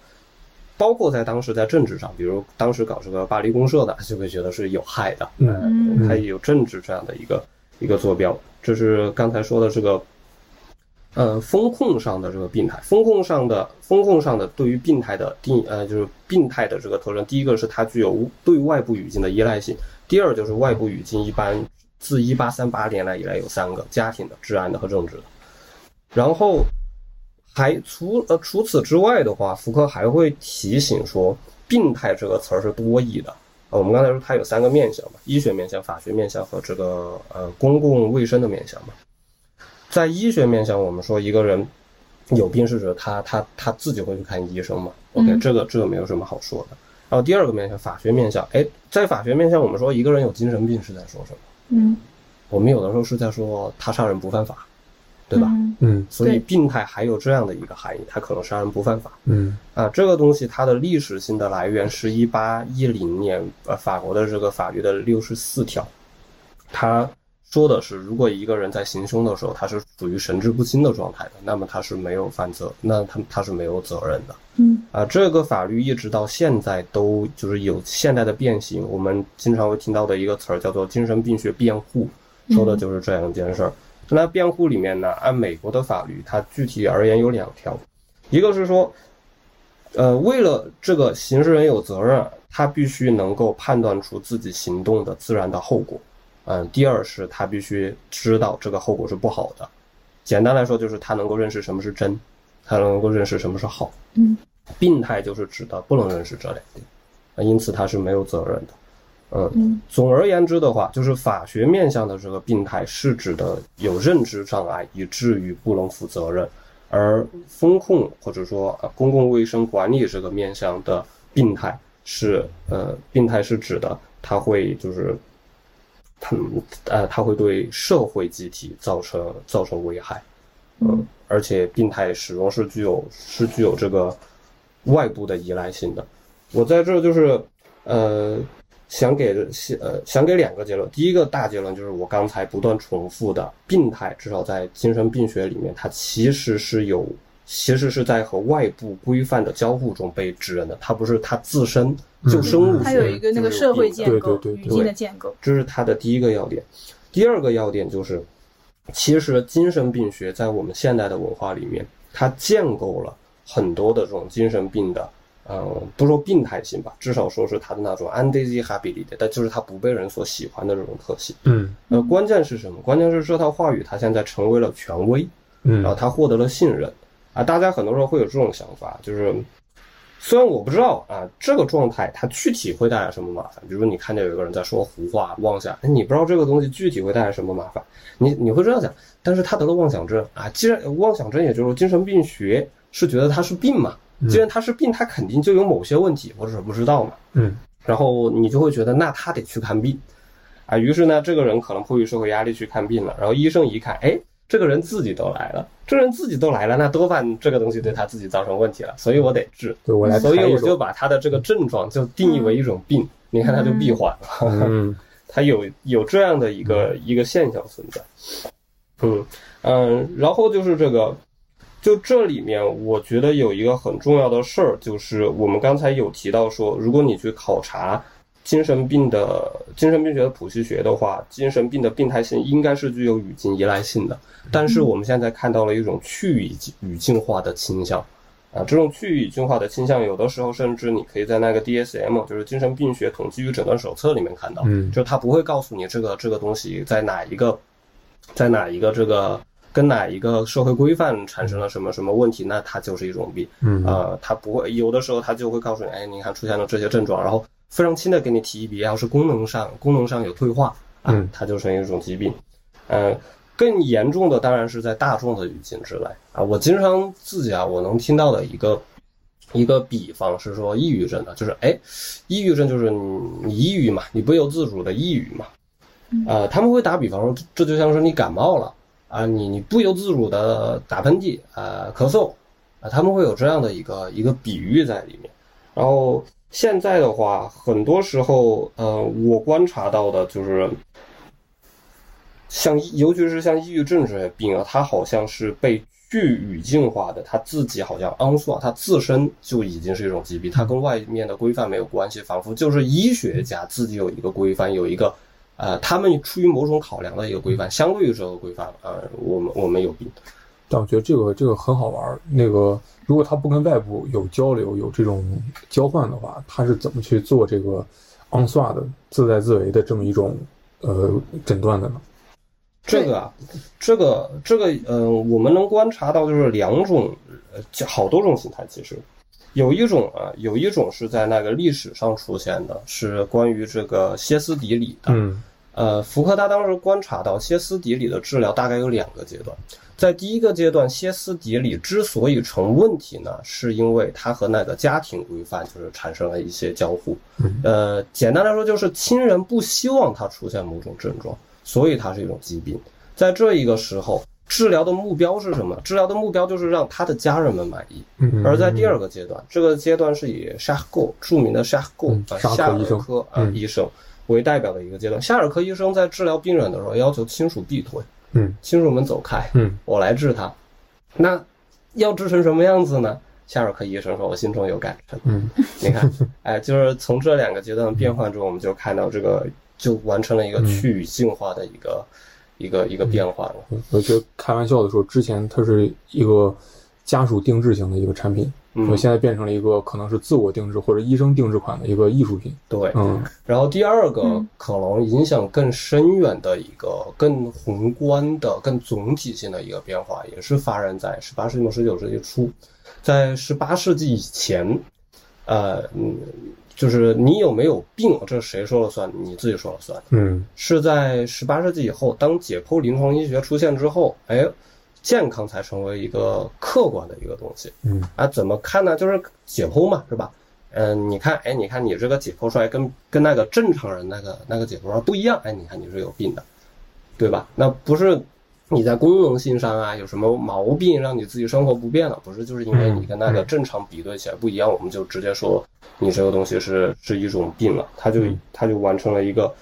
包括在当时在政治上，比如当时搞这个巴黎公社的，就会觉得是有害的，嗯嗯它也有政治这样的一个一个坐标。这是刚才说的这个，呃，风控上的这个病态，风控上的风控上的对于病态的定呃，就是病态的这个特征，第一个是它具有对外部语境的依赖性，第二就是外部语境一般自一八三八年来以来有三个：家庭的、治安的和政治的。然后还除呃除此之外的话，福柯还会提醒说，病态这个词儿是多义的。啊我们刚才说它有三个面向嘛，医学面向、法学面向和这个呃公共卫生的面向嘛。在医学面向，我们说一个人有病是指他他他自己会去看医生嘛？OK，、嗯这个这个没有什么好说的。然后第二个面向法学面向，哎，在法学面向，我们说一个人有精神病是在说什么？嗯，我们有的时候是在说他杀人不犯法，对吧？嗯嗯所以病态还有这样的一个含义，他可能杀人不犯法嗯啊。这个东西它的历史性的来源是一八一零年呃法国的这个法律的六十四条，他说的是，如果一个人在行凶的时候他是处于神志不清的状态的，那么他是没有犯责，那他他是没有责任的。嗯啊，这个法律一直到现在都就是有现代的变形。我们经常会听到的一个词儿叫做精神病学辩护，说的就是这样一件事儿。那辩护里面呢，按美国的法律，它具体而言有两条，一个是说，呃，为了这个行事人有责任，他必须能够判断出自己行动的自然的后果。嗯，第二是他必须知道这个后果是不好的。简单来说，就是他能够认识什么是真，他能够认识什么是好。嗯病态就是指的不能认识这两点，啊，因此他是没有责任的。嗯，嗯总而言之的话，就是法学面向的这个病态是指的有认知障碍，以至于不能负责任；而风控或者说呃公共卫生管理这个面向的病态是呃，病态是指的他会就是，它呃，它会对社会集体造成造成危害。嗯，而且病态始终是具有是具有这个外部的依赖性的。我在这儿就是呃想给呃想给两个结论，第一个大结论就是我刚才不断重复的，病态至少在精神病学里面，它其实是有其实是在和外部规范的交互中被指认的，它不是它自身就生物学它有一个那个社会建构、对对对语境的建构。这是它的第一个要点。第二个要点就是，其实精神病学在我们现代的文化里面，它建构了很多的这种精神病的，嗯，不说病态性吧，至少说是它的那种 undesirability，但就是它不被人所喜欢的这种特性。嗯呃，关键是什么？关键是这套话语它现在成为了权威，嗯然后它获得了信任啊。大家很多时候会有这种想法，就是虽然我不知道啊这个状态它具体会带来什么麻烦，比如说你看见有一个人在说胡话、妄想，哎你不知道这个东西具体会带来什么麻烦，你你会这样想，但是他得了妄想症啊，既然妄想症也就是精神病学是觉得他是病嘛，既然他是病，他肯定就有某些问题，或者是不知道嘛，嗯然后你就会觉得那他得去看病，啊，于是呢，这个人可能迫于社会压力去看病了，然后医生一看，哎，这个人自己都来了，这个人自己都来了，那多半这个东西对他自己造成问题了，所以我得治，对我来所以我就把他的这个症状就定义为一种病，你看他就闭环了，嗯。[LAUGHS] 他有有这样的一个一个现象存在，嗯。嗯，然后就是这个，就这里面我觉得有一个很重要的事儿，就是我们刚才有提到说，如果你去考察精神病的精神病学的谱系学的话，精神病的病态性应该是具有语境依赖性的，但是我们现在看到了一种去语境语境化的倾向。啊，这种去语境化的倾向，有的时候甚至你可以在那个 DSM，就是精神病学统计与诊断手册里面看到，嗯就它不会告诉你这个这个东西在哪一个，在哪一个这个跟哪一个社会规范产生了什么什么问题，那它就是一种病。嗯呃，它不会有的时候它就会告诉你，哎，你看出现了这些症状，然后非常轻的给你提一笔，要是功能上功能上有退化啊嗯，它就成一种疾病。嗯，更严重的当然是在大众的语境之内啊。我经常自己啊，我能听到的一个一个比方是说抑郁症的，就是哎，抑郁症就是你你抑郁嘛，你不由自主的抑郁嘛。呃，他们会打比方说，这就像是你感冒了啊，你你不由自主的打喷嚏啊、咳嗽啊，他们会有这样的一个一个比喻在里面。然后现在的话，很多时候，呃，我观察到的就是，像尤其是像抑郁症这些病啊，它好像是被具语境化的，它自己好像昂索，它自身就已经是一种疾病，它跟外面的规范没有关系，仿佛就是医学家自己有一个规范，有一个。呃，他们出于某种考量的一个规范，相对于这个规范，呃，我们我们有病。但我觉得这个这个很好玩儿。那个如果他不跟外部有交流、有这种交换的话，他是怎么去做这个昂刷的自在自为的这么一种呃诊断的呢？这个啊，这个这个，呃，我们能观察到就是两种，呃，就好多种形态。其实有一种啊，有一种是在那个历史上出现的，是关于这个歇斯底里的。嗯呃，福克他当时观察到歇斯底里的治疗大概有两个阶段，在第一个阶段，歇斯底里之所以成问题呢，是因为他和那个家庭规范就是产生了一些交互。嗯呃，简单来说就是亲人不希望他出现某种症状，所以它是一种疾病。在这一个时候，治疗的目标是什么？治疗的目标就是让他的家人们满意。嗯，而在第二个阶段，这个阶段是以沙赫著名的沙赫嗯沙赫啊夏尔医生科啊嗯医生为代表的一个阶段。夏尔科医生在治疗病人的时候，要求亲属避退，嗯亲属们走开，嗯我来治他。那要治成什么样子呢？夏尔科医生说：“我心中有杆秤。嗯你看，哎，就是从这两个阶段的变换中，我们就看到这个就完成了一个去语境化的一个、一个一个变化了。嗯，我觉得开玩笑的说，之前它是一个家属定制型的一个产品，嗯我现在变成了一个可能是自我定制或者医生定制款的一个艺术品。对，嗯然后第二个嗯可能影响更深远的一个、更宏观的、更总体性的一个变化，也是发生在十八世纪末、十九世纪初。在十八世纪以前，呃，嗯，就是你有没有病，这是谁说了算？你自己说了算。嗯是在十八世纪以后，当解剖临床医学出现之后，哎，健康才成为一个客观的一个东西。嗯啊，怎么看呢？就是解剖嘛，是吧？嗯，你看，哎，你看你这个解剖出来跟跟那个正常人那个那个解剖出来不一样，哎，你看你是有病的，对吧？那不是你在功能性上啊有什么毛病让你自己生活不便了，不是就是因为你跟那个正常比对起来不一样，我们就直接说你这个东西是是一种病了，它就它就完成了一个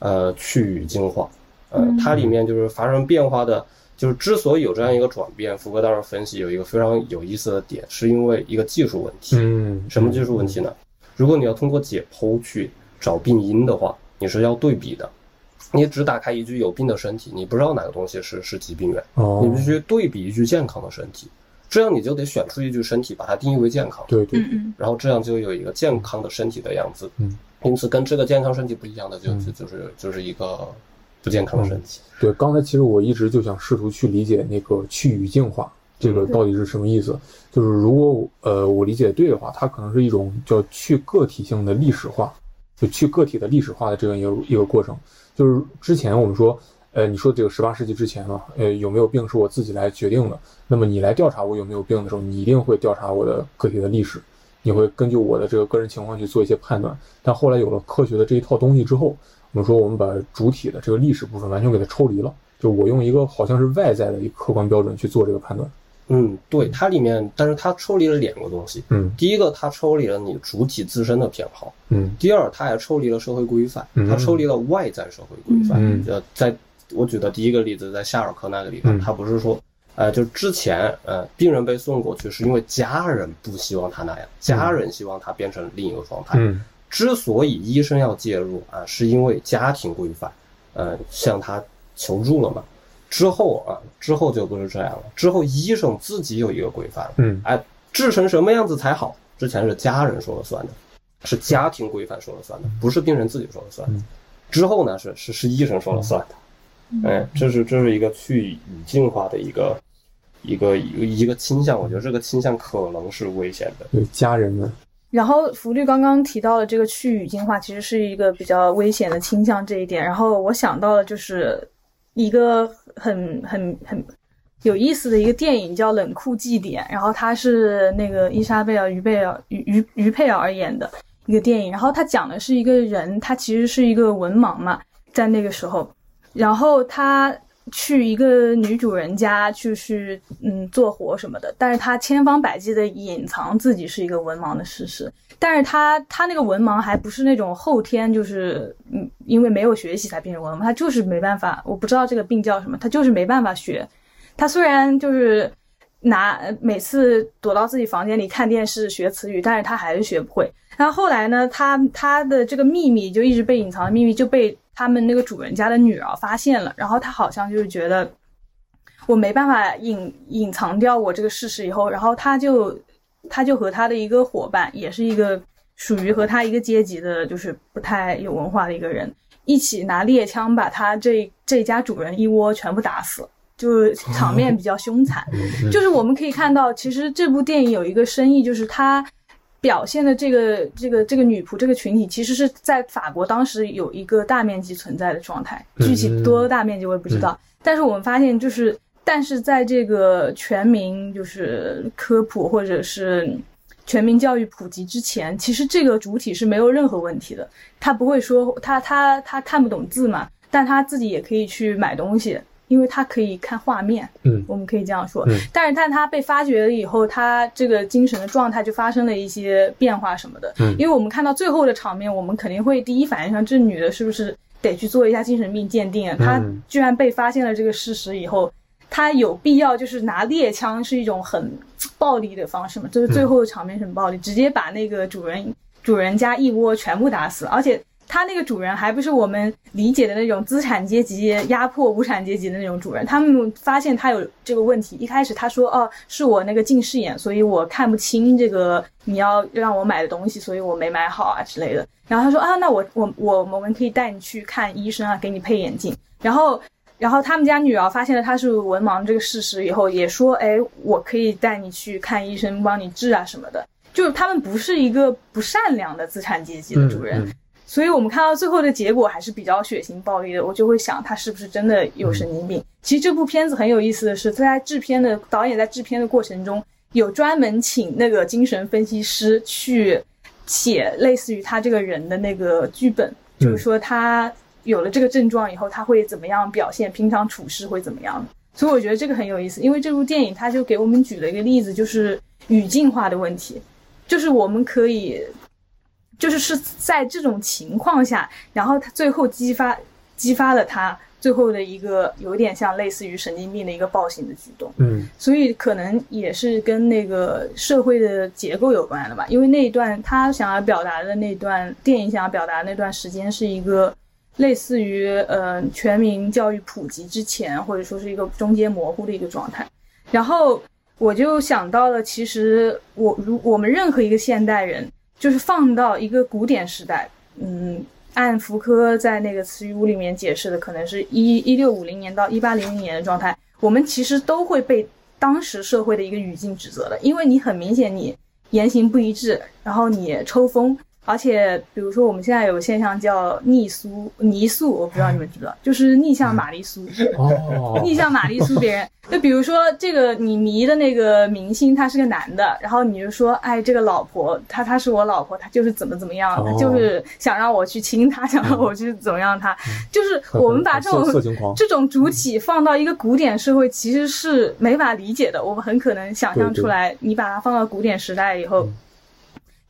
呃去语境化，呃，它里面就是发生变化的。就是之所以有这样一个转变，福格当时分析有一个非常有意思的点，是因为一个技术问题。嗯，什么技术问题呢？如果你要通过解剖去找病因的话，你是要对比的。你只打开一具有病的身体，你不知道哪个东西是是疾病源，哦，你必须对比一具健康的身体，这样你就得选出一具身体，把它定义为健康，对对嗯，嗯然后这样就有一个健康的身体的样子。嗯，因此跟这个健康身体不一样的就就就是就是一个不健康的身体。对，刚才其实我一直就想试图去理解那个去语境化这个到底是什么意思。就是如果呃我理解对的话，它可能是一种叫去个体性的历史化，就去个体的历史化的这样一个一个过程。就是之前我们说，呃，你说这个十八世纪之前嘛，呃，有没有病是我自己来决定的。那么你来调查我有没有病的时候，你一定会调查我的个体的历史，你会根据我的这个个人情况去做一些判断。但后来有了科学的这一套东西之后，我们说我们把主体的这个历史部分完全给它抽离了，就我用一个好像是外在的一个客观标准去做这个判断。嗯，对，它里面，但是它抽离了两个东西。嗯第一个，它抽离了你主体自身的偏好；嗯第二，它还抽离了社会规范，嗯它抽离了外在社会规范。嗯呃，在我举的第一个例子，在夏尔克那个地方，嗯他不是说，呃，就之前，呃，病人被送过去是因为家人不希望他那样，家人希望他变成另一个状态。嗯之所以医生要介入啊，是因为家庭规范，呃，向他求助了嘛。之后啊，之后就不是这样了。之后医生自己有一个规范了，嗯哎，治成什么样子才好？之前是家人说了算的，是家庭规范说了算的，不是病人自己说了算。之后呢，是是是医生说了算的。哎，这是这是一个去语境化的一个一个一个一个倾向，我觉得这个倾向可能是危险的。对家人们，然后福律刚刚提到的这个去语境化，其实是一个比较危险的倾向这一点。然后我想到了就是一个很很很有意思的一个电影叫《冷酷祭典》，然后它是那个伊莎贝尔·于贝尔于于于佩尔演的一个电影。然后它讲的是一个人，他其实是一个文盲嘛，在那个时候。然后他去一个女主人家，就是嗯做活什么的，但是他千方百计的隐藏自己是一个文盲的事实。但是他他那个文盲还不是那种后天就是嗯因为没有学习才变成文盲，他就是没办法，我不知道这个病叫什么，他就是没办法学。他虽然就是拿每次躲到自己房间里看电视学词语，但是他还是学不会。然后后来呢，他他的这个秘密就一直被隐藏的秘密就被。他们那个主人家的女儿发现了，然后他好像就是觉得我没办法隐隐藏掉我这个事实，以后，然后他就他就和他的一个伙伴，也是一个属于和他一个阶级的，就是不太有文化的一个人，一起拿猎枪把他这这家主人一窝全部打死，就是场面比较凶残。就是我们可以看到，其实这部电影有一个深意，就是他。表现的这个这个这个女仆这个群体，其实是在法国当时有一个大面积存在的状态，具体多大面积我也不知道。但是我们发现，就是但是在这个全民就是科普或者是全民教育普及之前，其实这个主体是没有任何问题的。他不会说他他他看不懂字嘛，但他自己也可以去买东西。因为他可以看画面，嗯，我们可以这样说，嗯，但是但他被发掘了以后，他这个精神的状态就发生了一些变化什么的，嗯，因为我们看到最后的场面，我们肯定会第一反应上，这女的是不是得去做一下精神病鉴定？她居然被发现了这个事实以后，她有必要就是拿猎枪是一种很暴力的方式嘛？就是最后的场面很暴力，直接把那个主人主人家一窝全部打死，而且。他那个主人还不是我们理解的那种资产阶级压迫无产阶级的那种主人。他们发现他有这个问题，一开始他说：“哦，是我那个近视眼，所以我看不清这个你要让我买的东西，所以我没买好啊之类的。”然后他说：“啊，那我我我我们可以带你去看医生啊，给你配眼镜。”然后然后他们家女儿发现了他是文盲这个事实以后，也说：“哎，我可以带你去看医生，帮你治啊什么的。”就是他们不是一个不善良的资产阶级的主人。所以我们看到最后的结果还是比较血腥暴力的，我就会想他是不是真的有神经病。其实这部片子很有意思的是，在制片的导演在制片的过程中，有专门请那个精神分析师去写类似于他这个人的那个剧本，就是说他有了这个症状以后他会怎么样表现，平常处事会怎么样。所以我觉得这个很有意思，因为这部电影他就给我们举了一个例子，就是语境化的问题，就是我们可以。就是是在这种情况下，然后他最后激发激发了他最后的一个有点像类似于神经病的一个暴行的举动。嗯，所以可能也是跟那个社会的结构有关的吧。因为那一段他想要表达的那段电影想要表达的那段时间是一个类似于呃全民教育普及之前，或者说是一个中间模糊的一个状态。然后我就想到了，其实我如我们任何一个现代人。就是放到一个古典时代，嗯，按福柯在那个词语屋里面解释的，可能是一一六五零年到一八零零年的状态，我们其实都会被当时社会的一个语境指责的，因为你很明显你言行不一致，然后你抽风。而且，比如说，我们现在有个现象叫逆苏、泥塑，我不知道你们知不知道，就是逆向玛丽苏。哦。[LAUGHS] 逆向玛丽苏别人，就比如说这个你迷的那个明星，他是个男的，然后你就说，哎，这个老婆，他他是我老婆，他就是怎么怎么样，他就是想让我去亲他，想让我去怎么样他，就是我们把这种这种主体放到一个古典社会，其实是没法理解的。我们很可能想象出来，你把它放到古典时代以后。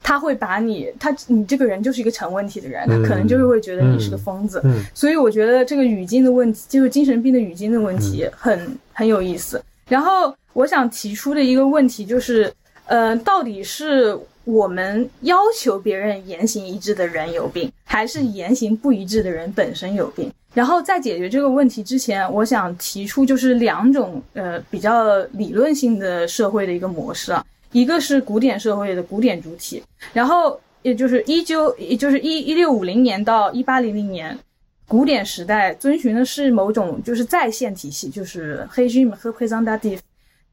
他会把你，他你这个人就是一个成问题的人，他可能就是会觉得你是个疯子。所以我觉得这个语境的问题，就是精神病的语境的问题，很很有意思。然后我想提出的一个问题就是，呃，到底是我们要求别人言行一致的人有病，还是言行不一致的人本身有病？然后在解决这个问题之前，我想提出就是两种呃比较理论性的社会的一个模式啊。一个是古典社会的古典主体，然后也就是一九，也就是一一六五零年到一八零零年，古典时代遵循的是某种就是在线体系，就是黑 e 和 p r e s e n t a t i v e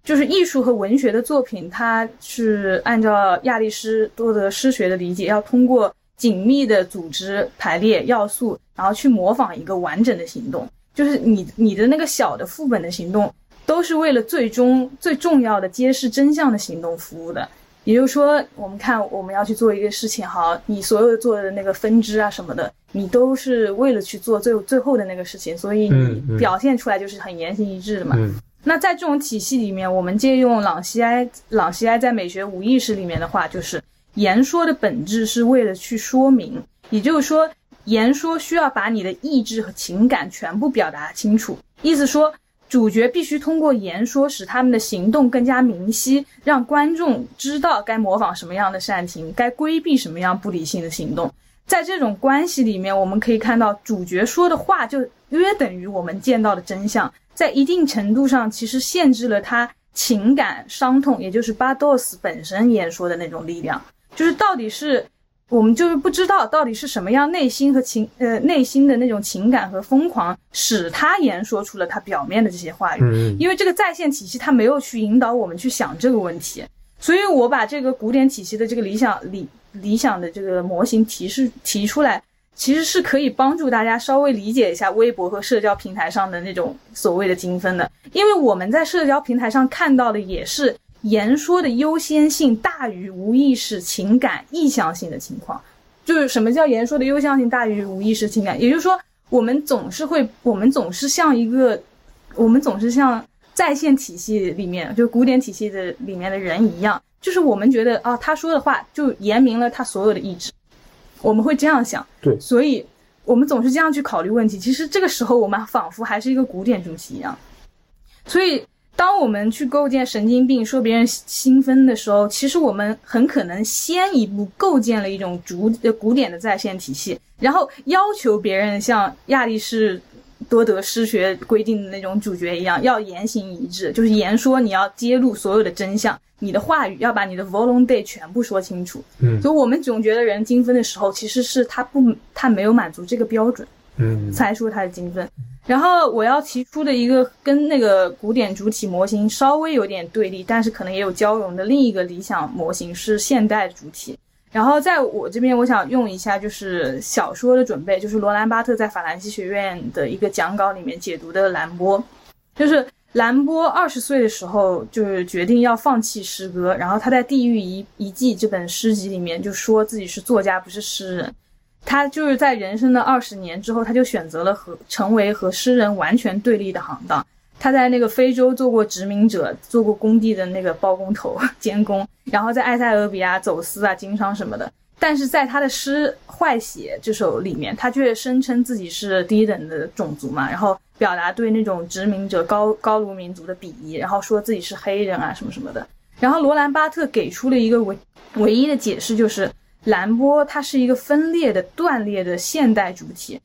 就是艺术和文学的作品，它是按照亚里士多德诗学的理解，要通过紧密的组织排列要素，然后去模仿一个完整的行动。就是你你的那个小的副本的行动，都是为了最终最重要的揭示真相的行动服务的。也就是说，我们看我们要去做一个事情，好，你所有做的那个分支啊什么的，你都是为了去做最最后的那个事情，所以你表现出来就是很言行一致的嘛。那在这种体系里面，我们借用朗西埃朗西埃在美学无意识里面的话，就是言说的本质是为了去说明，也就是说，言说需要把你的意志和情感全部表达清楚。意思说，主角必须通过言说使他们的行动更加明晰，让观众知道该模仿什么样的善行，该规避什么样不理性的行动。在这种关系里面，我们可以看到主角说的话就约等于我们见到的真相。在一定程度上，其实限制了他情感伤痛，也就是巴多斯本身演说的那种力量。就是到底是我们就是不知道到底是什么样内心和情呃内心的那种情感和疯狂，使他言说出了他表面的这些话语。因为这个在线体系他没有去引导我们去想这个问题，所以我把这个古典体系的这个理想理理想的这个模型提示提出来。其实是可以帮助大家稍微理解一下微博和社交平台上的那种所谓的精分的，因为我们在社交平台上看到的也是言说的优先性大于无意识情感意向性的情况。就是什么叫言说的优先性大于无意识情感？也就是说，我们总是会，我们总是像一个，我们总是像在线体系里面，就古典体系的里面的人一样，就是我们觉得啊，他说的话就言明了他所有的意志。我们会这样想，对，所以我们总是这样去考虑问题。其实这个时候，我们仿佛还是一个古典主题一样。所以，当我们去构建神经病说别人新分的时候，其实我们很可能先一步构建了一种主呃古典的在线体系，然后要求别人像亚里士多德诗学规定的那种主角一样，要言行一致，就是言说你要揭露所有的真相。你的话语要把你的 volume day 全部说清楚，嗯，所以我们总觉得人精分的时候，其实是他不，他没有满足这个标准，嗯，才说他是精分。然后我要提出的一个跟那个古典主体模型稍微有点对立，但是可能也有交融的另一个理想模型是现代主体。然后在我这边，我想用一下就是小说的准备，就是罗兰巴特在法兰西学院的一个讲稿里面解读的兰波，就是。兰波二十岁的时候，就是决定要放弃诗歌。然后他在《地狱遗遗迹》这本诗集里面就说自己是作家，不是诗人。他就是在人生的二十年之后，他就选择了和成为和诗人完全对立的行当。他在那个非洲做过殖民者，做过工地的那个包工头、监工，然后在埃塞俄比亚走私啊、经商什么的。但是在他的诗《坏血》这首里面，他却声称自己是低等的种族嘛，然后。表达对那种殖民者高高卢民族的鄙夷，然后说自己是黑人啊什么什么的。然后罗兰巴特给出了一个唯唯一的解释，就是兰波它是一个分裂的断裂的现代主体，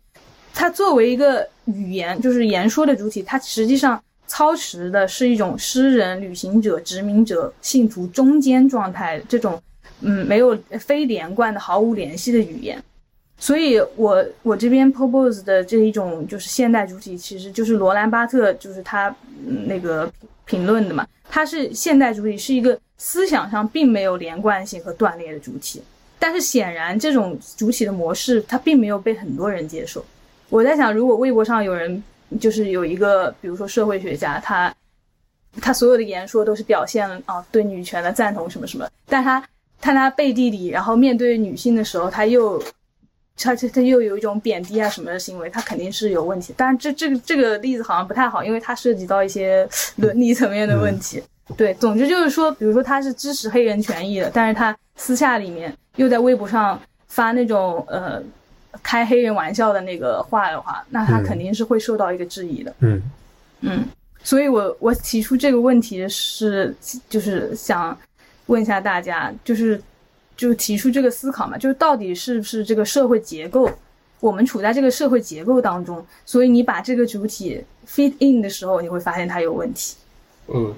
它作为一个语言就是言说的主体，它实际上操持的是一种诗人、旅行者、殖民者、信徒中间状态这种嗯没有非连贯的、毫无联系的语言。所以，我我这边 propose 的这一种就是现代主体，其实就是罗兰巴特就是他嗯那个评论的嘛。他是现代主体，是一个思想上并没有连贯性和断裂的主体。但是显然，这种主体的模式，它并没有被很多人接受。我在想，如果微博上有人就是有一个，比如说社会学家，他他所有的言说都是表现啊对女权的赞同什么什么，但他但他背地里，然后面对女性的时候，他又。他他他又有一种贬低啊什么的行为，他肯定是有问题。但是这这个这个例子好像不太好，因为它涉及到一些伦理层面的问题。对，总之就是说，比如说他是支持黑人权益的，但是他私下里面又在微博上发那种呃开黑人玩笑的那个话的话，那他肯定是会受到一个质疑的。嗯嗯，所以我我提出这个问题是就是想问一下大家，就是。就提出这个思考嘛，就是到底是不是这个社会结构，我们处在这个社会结构当中，所以你把这个主体 fit in 的时候，你会发现它有问题。嗯，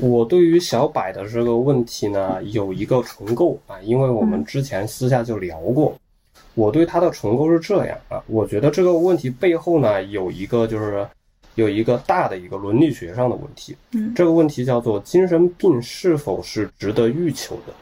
我对于小柏的这个问题呢，有一个重构啊，因为我们之前私下就聊过，我对它的重构是这样啊，我觉得这个问题背后呢，有一个就是有一个大的一个伦理学上的问题，嗯这个问题叫做精神病是否是值得欲求的？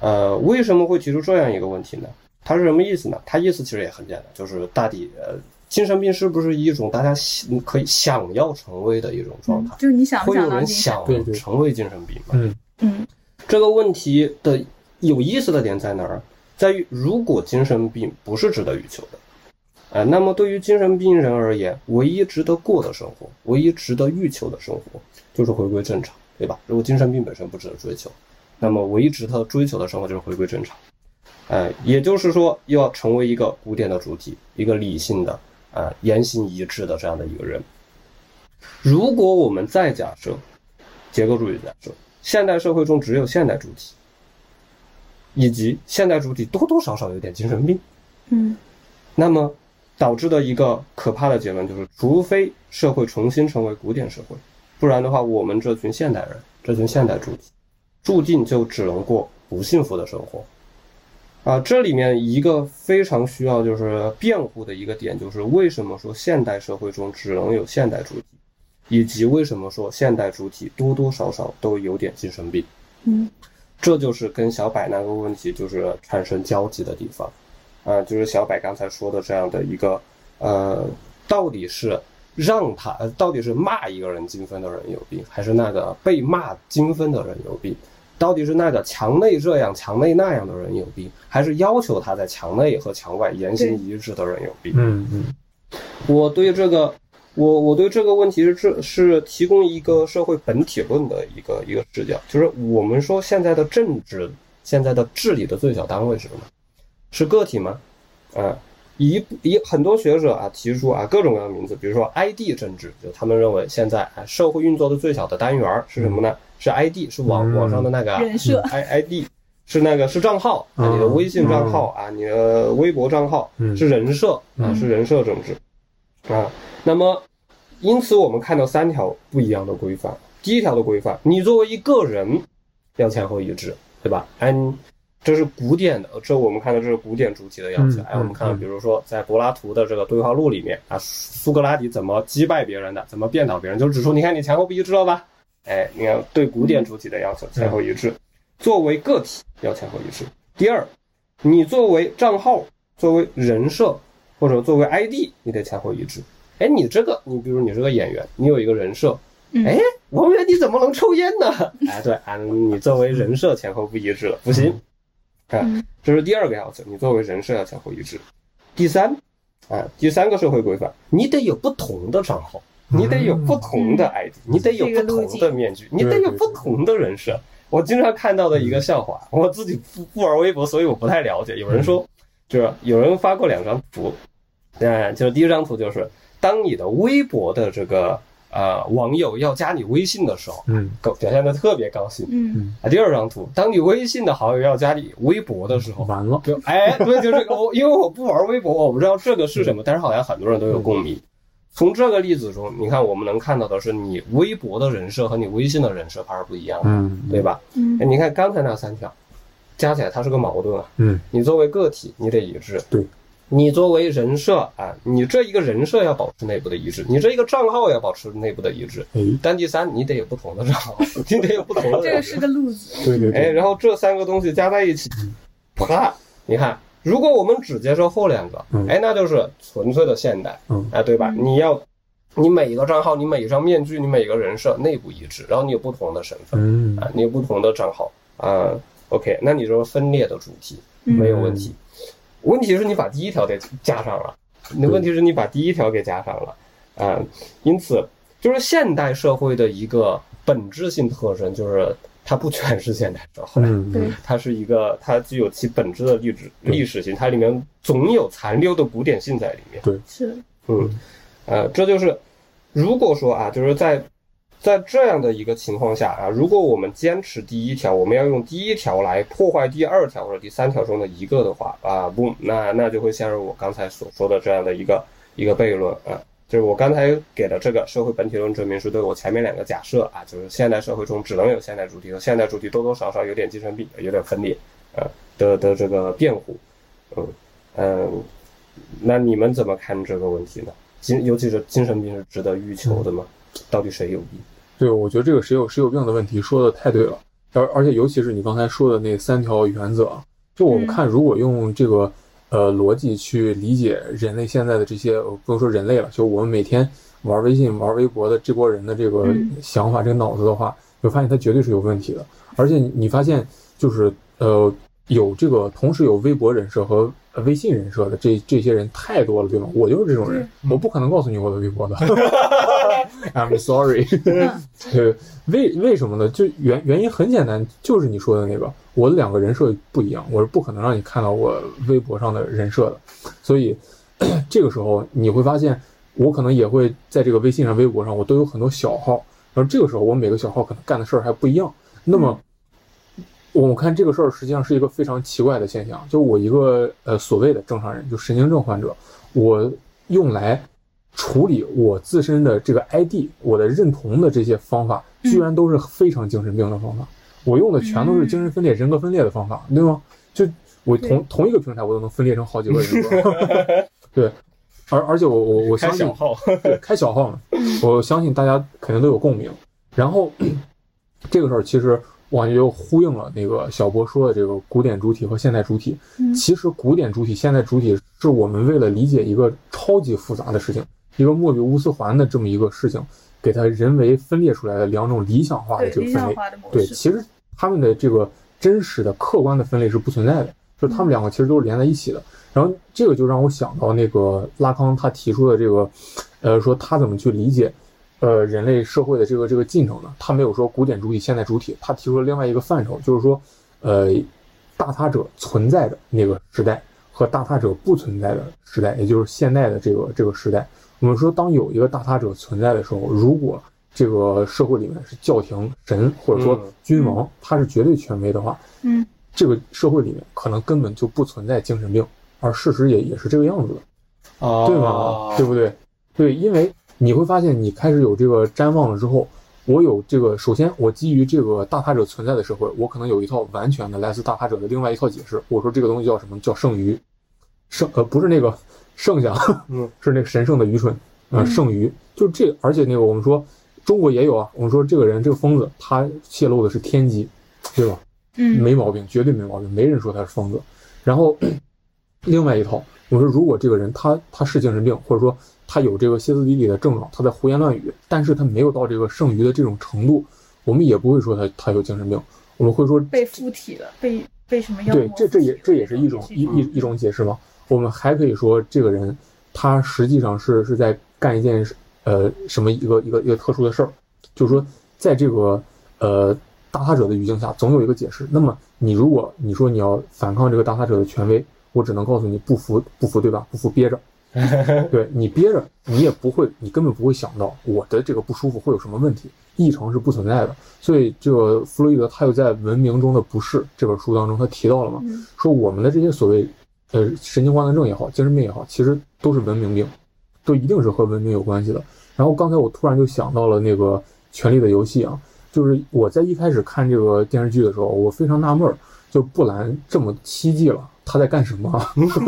呃，为什么会提出这样一个问题呢？它是什么意思呢？它意思其实也很简单，就是大抵呃，精神病是不是一种大家想可以想要成为的一种状态？就是你想不会有？人想成为精神病吗？嗯嗯这个问题的有意思的点在哪儿？在于如果精神病不是值得欲求的，呃，那么对于精神病人而言，唯一值得过的生活，唯一值得欲求的生活，就是回归正常，对吧？如果精神病本身不值得追求，那么唯一值得追求的生活就是回归正常。呃，也就是说，要成为一个古典的主体，一个理性的、呃言行一致的这样的一个人。如果我们再假设结构主义假设，现代社会中只有现代主体，以及现代主体多多少少有点精神病，嗯那么导致的一个可怕的结论就是，除非社会重新成为古典社会，不然的话，我们这群现代人，这群现代主体，注定就只能过不幸福的生活。啊，这里面一个非常需要就是辩护的一个点，就是为什么说现代社会中只能有现代主体，以及为什么说现代主体多多少少都有点精神病。嗯这就是跟小柏那个问题就是产生交集的地方，啊、就是小柏刚才说的这样的一个，呃，到底是让他，呃到底是骂一个人精分的人有病，还是那个被骂精分的人有病？到底是那个墙内这样墙内那样的人有病，还是要求他在墙内和墙外言行一致的人有病？嗯嗯我对这个，我我对这个问题是这是提供一个社会本体论的一个一个视角，就是我们说现在的政治，现在的治理的最小单位是什么？是个体吗？啊，一一很多学者啊提出啊各种各样的名字，比如说 ID 政治，就他们认为现在啊社会运作的最小的单元儿是什么呢？是 ID，是网嗯网上的那个人设 I ID。是那个是账号啊，你的微信账号啊，你的微博账号嗯是人设啊，嗯是人设政治啊。那么，因此我们看到三条不一样的规范。第一条的规范，你作为一个人要前后一致，对吧？哎，你这是古典的，这我们看到这是古典主题的要求。嗯哎，我们看比如说在柏拉图的这个对话录里面啊，苏格拉底怎么击败别人的，怎么辩倒别人，就指出你看你前后不一致了吧？哎，你看对古典主体的要求前后一致，作为个体要前后一致。第二，你作为账号、作为人设或者作为 ID，你得前后一致。哎，你这个，你比如你是个演员，你有一个人设，嗯哎，王源你怎么能抽烟呢？[LAUGHS] 哎，对啊，你作为人设前后不一致了，不行。啊嗯，这是第二个要求，你作为人设要前后一致。第三，啊，第三个社会规范，你得有不同的账号，你得有不同的 ID，你得有不同的面具，你得有不同的人设。我经常看到的一个笑话，我自己不不玩微博，所以我不太了解。有人说，就是有人发过两张图，嗯，就是第一张图就是当你的微博的这个呃网友要加你微信的时候，嗯。表现的特别高兴。嗯。啊。第二张图，当你微信的好友要加你微博的时候，完了，就哎，对，就这个，我因为我不玩微博，我不知道这个是什么，但是好像很多人都有共鸣。从这个例子中，你看我们能看到的是，你微博的人设和你微信的人设它是不一样的，嗯。对吧？嗯。哎，你看刚才那三条，加起来它是个矛盾啊。嗯。你作为个体，你得一致；对，你作为人设啊，你这一个人设要保持内部的一致，你这一个账号要保持内部的一致。哎，但第三，你得有不同的账号，[LAUGHS] 你得有不同的人设这个是。个路子。对，对对哎，然后这三个东西加在一起，啪，你看，如果我们只接受后两个嗯，哎，那就是纯粹的现代，嗯哎，对吧？嗯你要，你每一个账号，你每一张面具，你每一个人设内部一致，然后你有不同的身份嗯啊，你有不同的账号啊，OK，那你就是分裂的主题没有问题。问题是你把第一条给加上了，那问题是你把第一条给加上了啊，因此就是现代社会的一个本质性特征，就是它不全是现代社会。嗯对它是一个，它具有其本质的历史历史性，它里面总有残留的古典性在里面。对是嗯，呃，这就是如果说啊，就是在在这样的一个情况下啊，如果我们坚持第一条，我们要用第一条来破坏第二条或者第三条中的一个的话啊，不，那那就会陷入我刚才所说的这样的一个一个悖论啊。就是我刚才给的这个社会本体论证明是对我前面两个假设啊，就是现代社会中只能有现代主体和现代主体多多少少有点精神病、有点分裂，呃的的这个辩护，嗯嗯，那你们怎么看这个问题呢？精尤其是精神病是值得欲求的吗？到底谁有病？对，我觉得这个谁有谁有病的问题说的太对了，而而且尤其是你刚才说的那三条原则，就我们看如果用这个呃逻辑去理解人类现在的这些，呃不用说人类了，就我们每天玩微信、玩微博的这波人的这个嗯。想法、这个脑子的话，你会发现它绝对是有问题的。而且你你发现就是呃有这个同时有微博人设和呃微信人设的这这些人太多了，对吗？我就是这种人，我不可能告诉你我的微博的。[LAUGHS] [LAUGHS] I'm sorry [LAUGHS] 对，为为什么呢？就原原因很简单，就是你说的那个，我的两个人设不一样，我是不可能让你看到我微博上的人设的，所以 [CLEARS THROAT] 这个时候你会发现，我可能也会在这个微信上、微博上，我都有很多小号，而这个时候我每个小号可能干的事儿还不一样。那么，我们看这个事儿实际上是一个非常奇怪的现象，就我一个呃所谓的正常人，就神经症患者，我用来处理我自身的这个 ID，我的认同的这些方法，居然都是非常精神病的方法。我用的全都是精神分裂、人格分裂的方法，对吗？就我同同一个平台，我都能分裂成好几个人格。[LAUGHS] 对，而而且我我我相信，号，对，开小号嘛，[LAUGHS] 我相信大家肯定都有共鸣。然后 [CLEARS THROAT] 这个事儿其实我感觉又呼应了那个小波说的这个古典主体和现代主体。嗯其实古典主体、现代主体是我们为了理解一个超级复杂的事情，一个莫比乌斯环的这么一个事情，给它人为分裂出来的两种理想化的这个分类。对，其实他们的这个真实的客观的分类是不存在的，就是他们两个其实都是连在一起的。然后这个就让我想到那个拉康他提出的这个，呃，说他怎么去理解，呃，人类社会的这个这个进程呢？他没有说古典主体、现代主体，他提出了另外一个范畴，就是说，呃，大他者存在的那个时代和大他者不存在的时代，也就是现代的这个这个时代。我们说，当有一个大他者存在的时候，如果这个社会里面是教廷、神或者说嗯君王，他是绝对权威的话，嗯这个社会里面可能根本就不存在精神病，而事实也也是这个样子的，哦对吗？对不对？对，因为你会发现，你开始有这个瞻望了之后，我有这个，首先我基于这个大他者存在的社会，我可能有一套完全的来自大他者的另外一套解释。我说这个东西叫什么？叫剩余，剩 [LAUGHS] 呃不是那个剩下，[LAUGHS] 嗯，是那个神圣的愚蠢，呃，嗯剩余，就这，而且那个我们说中国也有啊，我们说这个人这个疯子，他泄露的是天机，对吧？嗯没毛病，绝对没毛病，没人说他是疯子。然后另外一套，我说如果这个人他他是精神病，或者说他有这个歇斯底里的症状，他在胡言乱语，但是他没有到这个剩余的这种程度，我们也不会说他他有精神病，我们会说被附体了，被被什么妖对，这这也这也是一种一一一种解释吗？我们还可以说这个人他实际上是是在干一件呃什么一个一个一个特殊的事儿，就是说在这个呃打他者的语境下，总有一个解释。那么你如果你说你要反抗这个打他者的权威，我只能告诉你不服不服对吧？不服憋着，[LAUGHS] 对你憋着，你也不会，你根本不会想到我的这个不舒服会有什么问题，异常是不存在的。所以这个弗洛伊德他又在《文明中的不适》这本书当中他提到了嘛，嗯说我们的这些所谓呃神经官能症也好，精神病也好，其实都是文明病，都一定是和文明有关系的。然后刚才我突然就想到了那个《权力的游戏》啊，就是我在一开始看这个电视剧的时候，我非常纳闷儿，就布兰这么期冀了，他在干什么？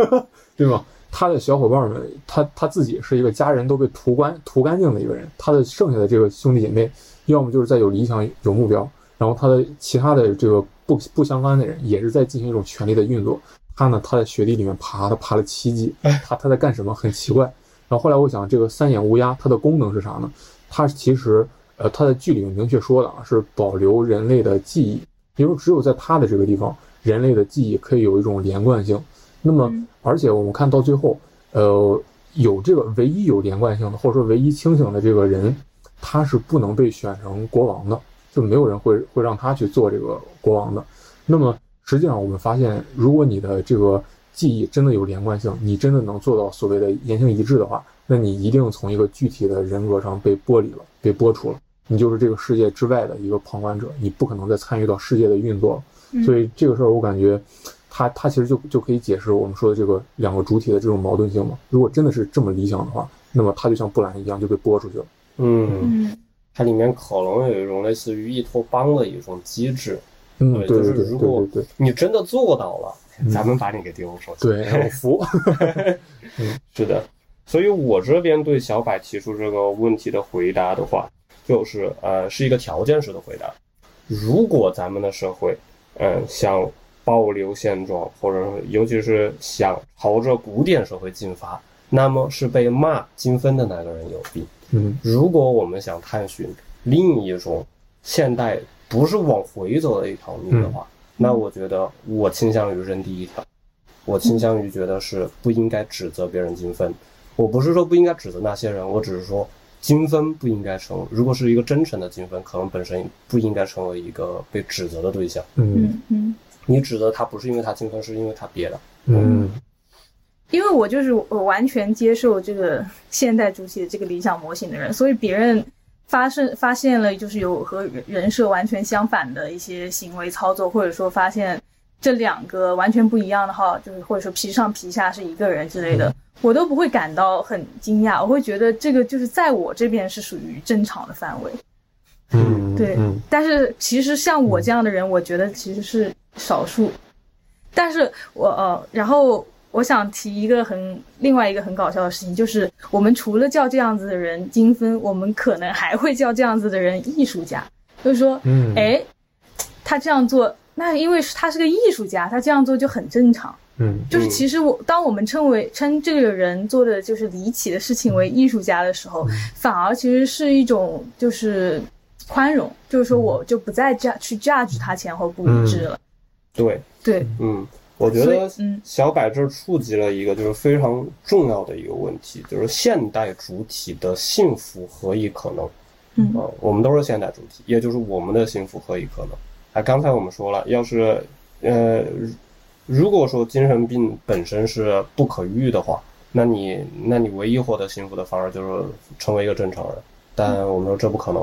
[LAUGHS] 对吗？他的小伙伴们，他他自己是一个家人都被屠干屠干净的一个人，他的剩下的这个兄弟姐妹，要么就是在有理想有目标，然后他的其他的这个不不相干的人，也是在进行一种权力的运作。他呢，他在雪地里面爬，他爬了七级，[LAUGHS] 他他在干什么？很奇怪。然后后来我想，这个三眼乌鸦它的功能是啥呢？它其实呃，它在剧里面明确说了啊，是保留人类的记忆，因为只有在它的这个地方，人类的记忆可以有一种连贯性。那么嗯，而且我们看到最后，呃，有这个唯一有连贯性的，或者说唯一清醒的这个人，他是不能被选成国王的，就没有人会会让他去做这个国王的。那么实际上我们发现，如果你的这个记忆真的有连贯性，你真的能做到所谓的言行一致的话，那你一定从一个具体的人格上被剥离了，被剥除了，你就是这个世界之外的一个旁观者，你不可能再参与到世界的运作了。嗯所以这个事儿，我感觉它它其实就就可以解释我们说的这个两个主体的这种矛盾性嘛。如果真的是这么理想的话，那么它就像布兰一样就被拨出去了。嗯，嗯它里面可能有一种类似于一托邦的一种机制。嗯，对对对对就是如果对对你真的做到了，咱们把你给丢出去。对，对，[LAUGHS] 我服。是的，所以我这边对小柏提出这个问题的回答的话，就是呃，是一个条件式的回答。如果咱们的社会，嗯、想保留现状，或者说尤其是想朝着古典社会进发，那么是被骂精分的那个人有病。嗯如果我们想探寻另一种现代不是往回走的一条路的话，那我觉得我倾向于扔第一条，我倾向于觉得是不应该指责别人精分。我不是说不应该指责那些人，我只是说精分不应该成，如果是一个真诚的精分，可能本身不应该成为一个被指责的对象。嗯嗯嗯，你指责他不是因为他精分，是因为他别的。嗯因为我就是我完全接受这个现代主体的这个理想模型的人，所以别人发生发现了就是有和人人设完全相反的一些行为操作，或者说发现这两个完全不一样的哈，就是或者说皮上皮下是一个人之类的，我都不会感到很惊讶，我会觉得这个就是在我这边是属于正常的范围。嗯，对嗯但是其实像我这样的人，我觉得其实是少数。但是我呃，然后我想提一个很另外一个很搞笑的事情，就是我们除了叫这样子的人精分，我们可能还会叫这样子的人艺术家，就是说，嗯，哎，他这样做，那因为是他是个艺术家，他这样做就很正常。嗯就是其实我当我们称为称这个人做的就是离奇的事情为艺术家的时候，反而其实是一种就是宽容，就是说我就不再 judge 去 judge 他前后不一致了。对，对，嗯，我觉得嗯。小柏这儿触及了一个就是非常重要的一个问题，就是现代主体的幸福何以可能？嗯。啊、我们都是现代主体，也就是我们的幸福何以可能？啊，刚才我们说了，要是呃，如果说精神病本身是不可愈的话，那你那你唯一获得幸福的方式就是成为一个正常人。但我们说这不可能，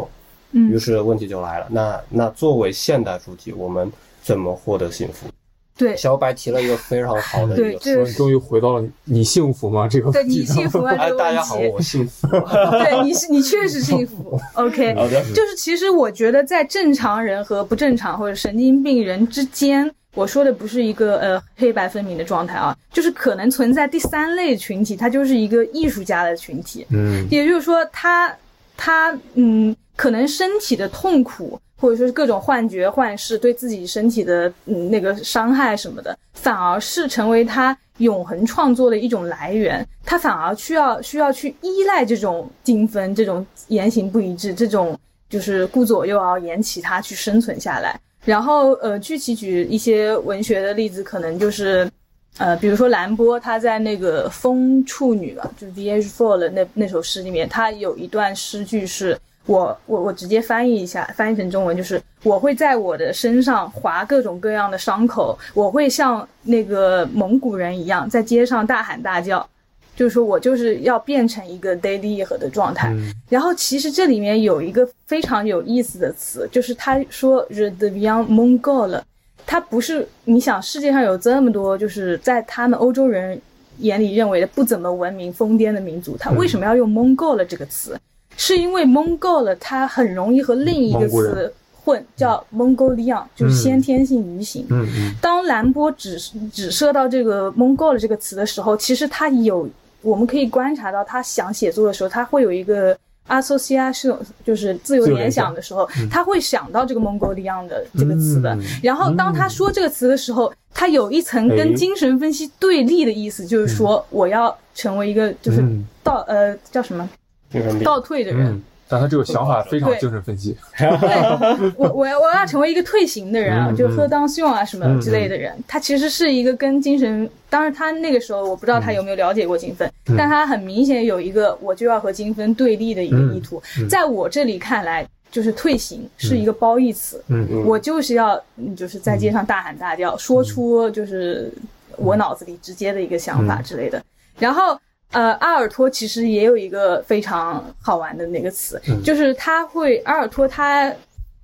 于嗯，是问题就来了，那那作为现代主体，我们怎么获得幸福？对小白提了一个非常好的一个对这终终于回到了你幸福吗？这个对你问题上幸福吗？大家好，我幸福。[LAUGHS] 对你是你确实幸福。[LAUGHS] OK，好的，就是其实我觉得在正常人和不正常或者神经病人之间，我说的不是一个呃黑白分明的状态啊，就是可能存在第三类群体，他就是一个艺术家的群体。嗯也就是说他，他嗯，可能身体的痛苦，或者说是各种幻觉、幻视，对自己身体的嗯那个伤害什么的，反而是成为他永恒创作的一种来源。他反而需要需要去依赖这种精分、这种言行不一致、这种就是顾左右而言其他去生存下来。然后呃，具体举一些文学的例子，可能就是。呃，比如说兰波，他在那个《风处女》吧，就是《The Age Fall》的那那首诗里面，他有一段诗句是我我我直接翻译一下，翻译成中文就是我会在我的身上划各种各样的伤口，我会像那个蒙古人一样在街上大喊大叫，就是说我就是要变成一个 daily 和的状态。嗯然后其实这里面有一个非常有意思的词，就是他说 “je deviens mongol”，他不是你想世界上有这么多就是在他们欧洲人眼里认为的不怎么文明、疯癫的民族，他为什么要用 “mongol” 这个词？是因为 “mongol” 它很容易和另一个词混，叫 “mongolian”，就是先天性愚形。嗯嗯。当兰波指指涉到这个 “mongol” 这个词的时候，其实他有，我们可以观察到，他想写作的时候，他会有一个 association，就是自由联想的时候，他会想到这个 “mongolian” 的这个词的。嗯。然后当他说这个词的时候，他有一层哎。跟精神分析对立的意思，就是说我要成为一个就是嗯。呃叫什么。倒退的人。嗯，但他这个想法非常精神分析。对，我我要我要成为一个退行的人啊，嗯就喝当用啊什么之类的人，他其实是一个跟精神，当然他那个时候我不知道他有没有了解过精分，嗯。但他很明显有一个我就要和精分对立的一个意图，在我这里看来。就是退行是一个褒义词，嗯。嗯。我就是要，嗯就是在街上大喊大叫，说出就是我脑子里直接的一个想法之类的。然后，呃，阿尔托其实也有一个非常好玩的那个词，嗯就是他会阿尔托他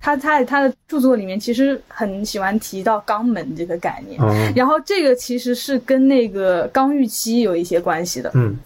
他他他的著作里面其实很喜欢提到肛门这个概念，嗯然后这个其实是跟那个刚预期有一些关系的。嗯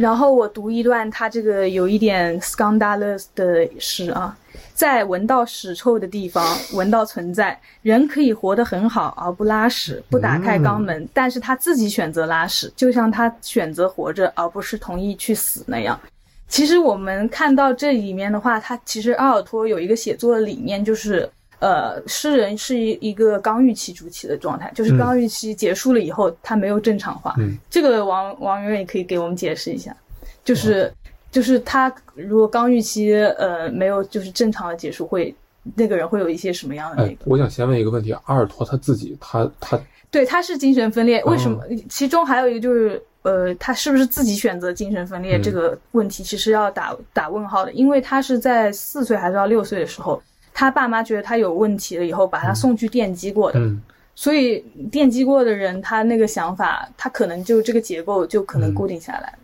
然后我读一段他这个有一点 scandalous 的诗啊，在闻到屎臭的地方闻到存在，人可以活得很好而不拉屎，不打开肛门，但是他自己选择拉屎，就像他选择活着而不是同意去死那样。其实我们看到这里面的话，他其实阿尔托有一个写作的理念，就是呃，诗人是一一个刚预期主体的状态，就是刚预期结束了以后，他没有正常化。嗯。这个王王媛媛也可以给我们解释一下，就是就是他如果刚预期呃没有就是正常的结束，会那个人会有一些什么样的那个？，哎我想先问一个问题：阿尔托他自己，他他对，他是精神分裂，为什么？哦其中还有一个就是，呃，他是不是自己选择精神分裂、嗯。这个问题，其实要打打问号的，因为他是在四岁还是到六岁的时候，他爸妈觉得他有问题了以后，把他送去电击过的，嗯。所以电击过的人，他那个想法，他可能就这个结构就可能嗯。固定下来。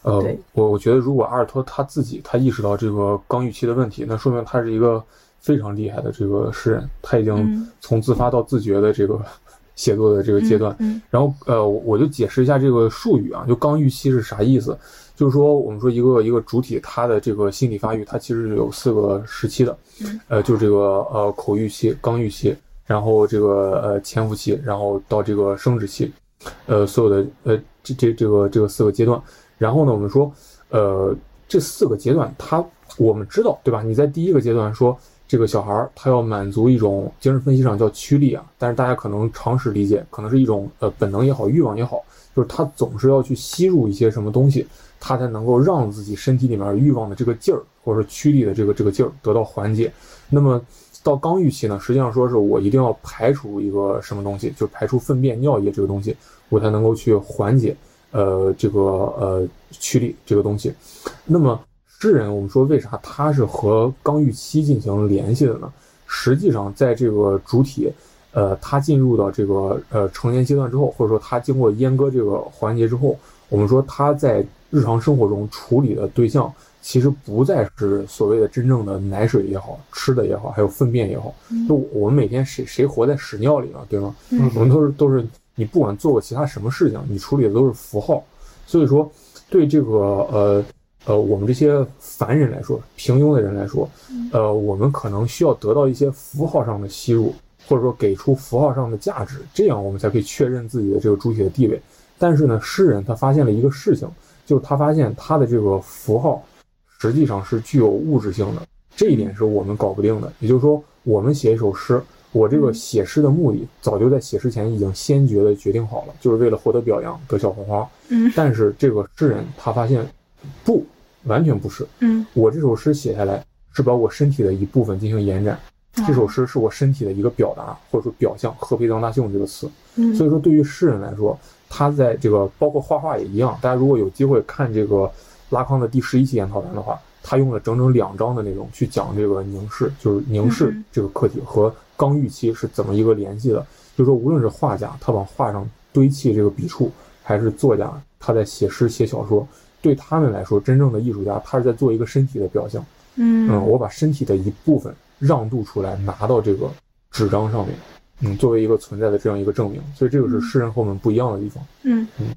呃，我我觉得如果阿尔托他自己他意识到这个刚预期的问题，那说明他是一个非常厉害的这个诗人，他已经嗯。从自发到自觉的这个写作的这个阶段。嗯。然后呃，我我就解释一下这个术语啊，就刚预期是啥意思？就是说我们说一个一个主体它的这个心理发育，它其实是有四个时期的，嗯呃，就是这个呃口欲期、刚欲期，然后这个呃潜伏期，然后到这个生殖期，呃，所有的呃这这这个这个四个阶段。然后呢，我们说呃这四个阶段，它我们知道对吧？你在第一个阶段说。这个小孩儿他要满足一种精神分析上叫驱力啊，但是大家可能常识理解，可能是一种呃本能也好，欲望也好，就是他总是要去吸入一些什么东西，他才能够让自己身体里面欲望的这个劲儿，或者说驱力的这个这个劲儿得到缓解。那么到刚预期呢，实际上说是我一定要排除一个什么东西，就排除粪便、尿液这个东西，我才能够去缓解呃这个呃驱力这个东西。那么诗人，我们说为啥他是和刚预期进行联系的呢？实际上，在这个主体，呃，他进入到这个呃成年阶段之后，或者说他经过阉割这个环节之后，我们说他在日常生活中处理的对象，其实不再是所谓的真正的奶水也好，吃的也好，还有粪便也好。就我们每天谁谁活在屎尿里呢？对吗？嗯我们都是都是你不管做过其他什么事情，你处理的都是符号。所以说，对这个呃呃我们这些凡人来说，平庸的人来说，呃，我们可能需要得到一些符号上的吸入，或者说给出符号上的价值，这样我们才可以确认自己的这个主体的地位。但是呢，诗人他发现了一个事情，就是他发现他的这个符号实际上是具有物质性的，这一点是我们搞不定的。也就是说，我们写一首诗，我这个写诗的目的早就在写诗前已经先决的决定好了，就是为了获得表扬，得小红花。嗯但是这个诗人他发现，不，完全不是。嗯我这首诗写下来是把我身体的一部分进行延展，这首诗是我身体的一个表达，或者说表象。何培当大秀这个词，嗯所以说对于诗人来说，他在这个包括画画也一样。大家如果有机会看这个拉康的第十一期研讨团的话，他用了整整两章的内容去讲这个凝视，就是凝视嗯这个课题和刚预期是怎么一个联系的。就是说，无论是画家他往画上堆砌这个笔触，还是作家他在写诗写小说，对他们来说，真正的艺术家他是在做一个身体的表象。嗯嗯，我把身体的一部分让渡出来，拿到这个纸张上面，嗯，作为一个存在的这样一个证明。所以这个是诗人和我们不一样的地方。嗯嗯，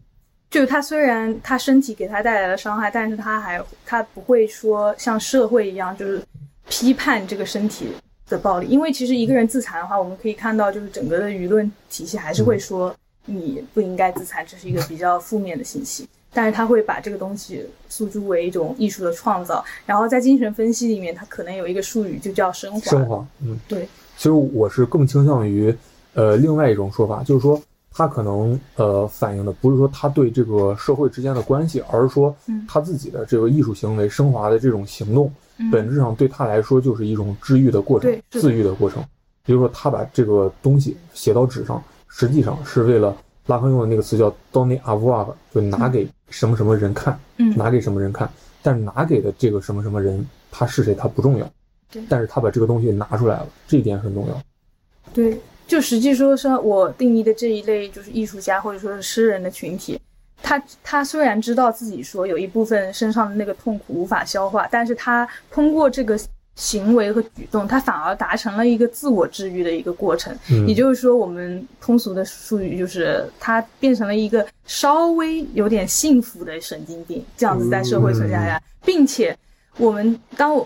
就是他虽然他身体给他带来了伤害，但是他还他不会说像社会一样，就是批判这个身体的暴力。因为其实一个人自残的话，我们可以看到，就是整个的舆论体系还是会说你不应该自残，这是一个比较负面的信息。但是他会把这个东西诉诸为一种艺术的创造，然后在精神分析里面，他可能有一个术语就叫升华。升华，嗯，对。其实我是更倾向于，呃，另外一种说法，就是说他可能呃反映的不是说他对这个社会之间的关系，而是说嗯他自己的这个艺术行为升华的这种行动，嗯本质上对他来说就是一种治愈的过程自愈的过程。比如说，他把这个东西写到纸上，实际上是为了拉康用的那个词叫 “donner avoir”，就拿给什么什么人看，嗯拿给什么人看。但是拿给的这个什么什么人，他是谁他不重要对，但是他把这个东西拿出来了，这一点很重要。对，就实际说是我定义的这一类就是艺术家或者说是诗人的群体，他他虽然知道自己说有一部分身上的那个痛苦无法消化，但是他通过这个行为和举动，他反而达成了一个自我治愈的一个过程。嗯也就是说，我们通俗的术语就是，他变成了一个稍微有点幸福的神经病，这样子在社会存在下，并且我们当我。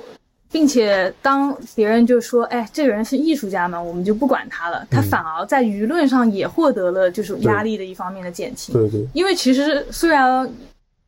并且当别人就说，哎，这个人是艺术家嘛，我们就不管他了。他反而在舆论上也获得了就是压力的一方面的减轻。对对，因为其实虽然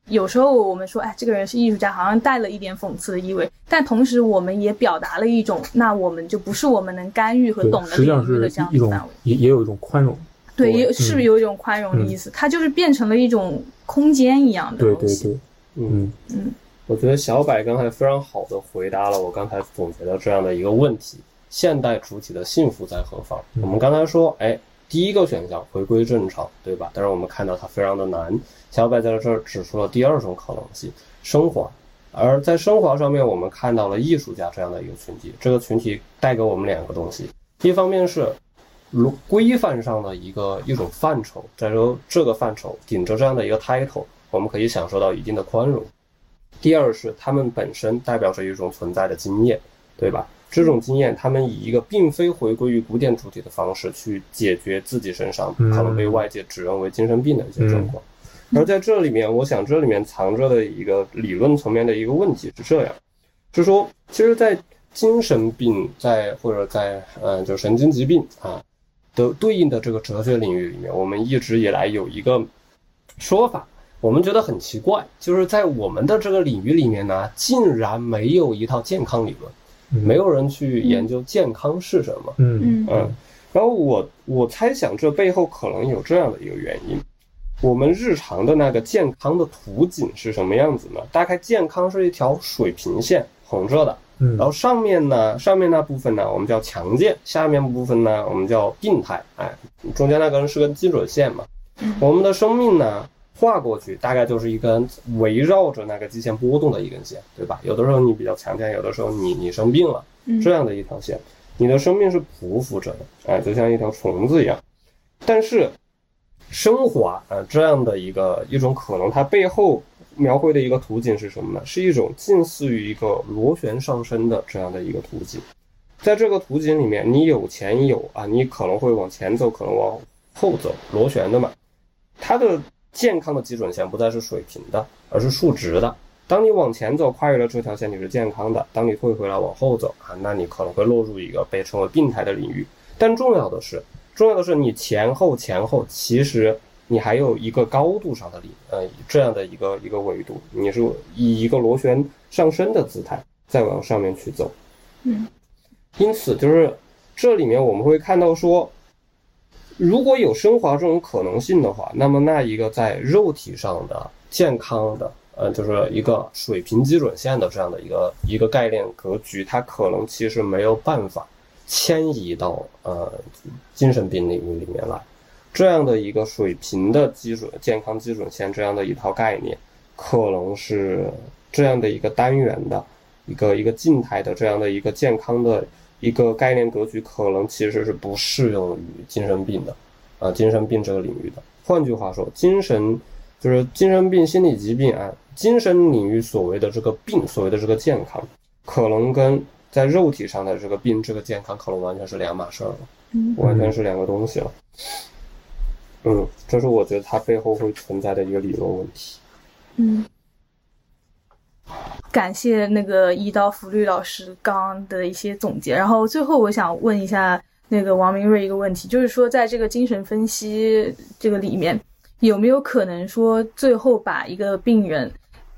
有时候我们说，哎，这个人是艺术家，好像带了一点讽刺的意味，但同时我们也表达了一种，那我们就不是我们能干预和懂得领域的这样一种子范围。也也有一种宽容。对，也是不是有一种宽容的意思，它就是变成了一种空间一样的对对东西。对，嗯嗯我觉得小柏刚才非常好的回答了我刚才总结的这样的一个问题：现代主体的幸福在何方？我们刚才说，哎，第一个选项回归正常，对吧？但是我们看到它非常的难。小柏在这儿指出了第二种可能性：升华。而在升华上面，我们看到了艺术家这样的一个群体，这个群体带给我们两个东西，一方面是如规范上的一个一种范畴，在这这个范畴顶着这样的一个 title，我们可以享受到一定的宽容。第二是他们本身代表着一种存在的经验，对吧？这种经验，他们以一个并非回归于古典主体的方式去解决自己身上嗯可能被外界指认为精神病的一些状况。而在这里面，我想这里面藏着的一个理论层面的一个问题是这样，是说，其实，在精神病在或者在呃，就神经疾病啊的对应的这个哲学领域里面，我们一直以来有一个说法，我们觉得很奇怪，就是在我们的这个领域里面呢，竟然没有一套健康理论，嗯没有人去研究健康是什么。嗯嗯嗯，然后我我猜想这背后可能有这样的一个原因。我们日常的那个健康的图景是什么样子呢？大概健康是一条水平线，横着的，嗯然后上面呢，上面那部分呢，我们叫强健；下面部分呢，我们叫病态。哎，中间那根是根基准线嘛。我们的生命呢，画过去大概就是一根围绕着那个基线波动的一根线，对吧？有的时候你比较强健，有的时候你你生病了，嗯这样的一条线，你的生命是匍匐着的，哎，就像一条虫子一样。但是升华啊，这样的一个一种可能，它背后描绘的一个图景是什么呢？是一种近似于一个螺旋上升的这样的一个图景。在这个图景里面，你有前有啊，你可能会往前走，可能往后走，螺旋的嘛。它的健康的基准线不再是水平的，而是竖直的。当你往前走，跨越了这条线，你是健康的；当你退回来往后走啊，那你可能会落入一个被称为病态的领域。但重要的是，重要的是你前后前后，其实你还有一个高度上的领，呃，这样的一个一个维度，你是以一个螺旋上升的姿态再往上面去走。嗯，因此就是这里面我们会看到说，如果有升华这种可能性的话，那么那一个在肉体上的健康的，呃，就是一个水平基准线的这样的一个一个概念格局，它可能其实没有办法迁移到呃精神病领域里面来。这样的一个水平的基准健康基准线这样的一套概念，可能是这样的一个单元的一个一个静态的这样的一个健康的一个概念格局，可能其实是不适用于精神病的，啊、精神病这个领域的。换句话说，精神就是精神病、心理疾病啊，精神领域所谓的这个病，所谓的这个健康，可能跟在肉体上的这个病、这个健康，可能完全是两码事儿了，嗯完全是两个东西了。嗯，这是我觉得它背后会存在的一个理论问题。嗯，感谢那个一刀福律老师刚刚的一些总结。然后最后我想问一下那个王明瑞一个问题，就是说在这个精神分析这个里面，有没有可能说最后把一个病人，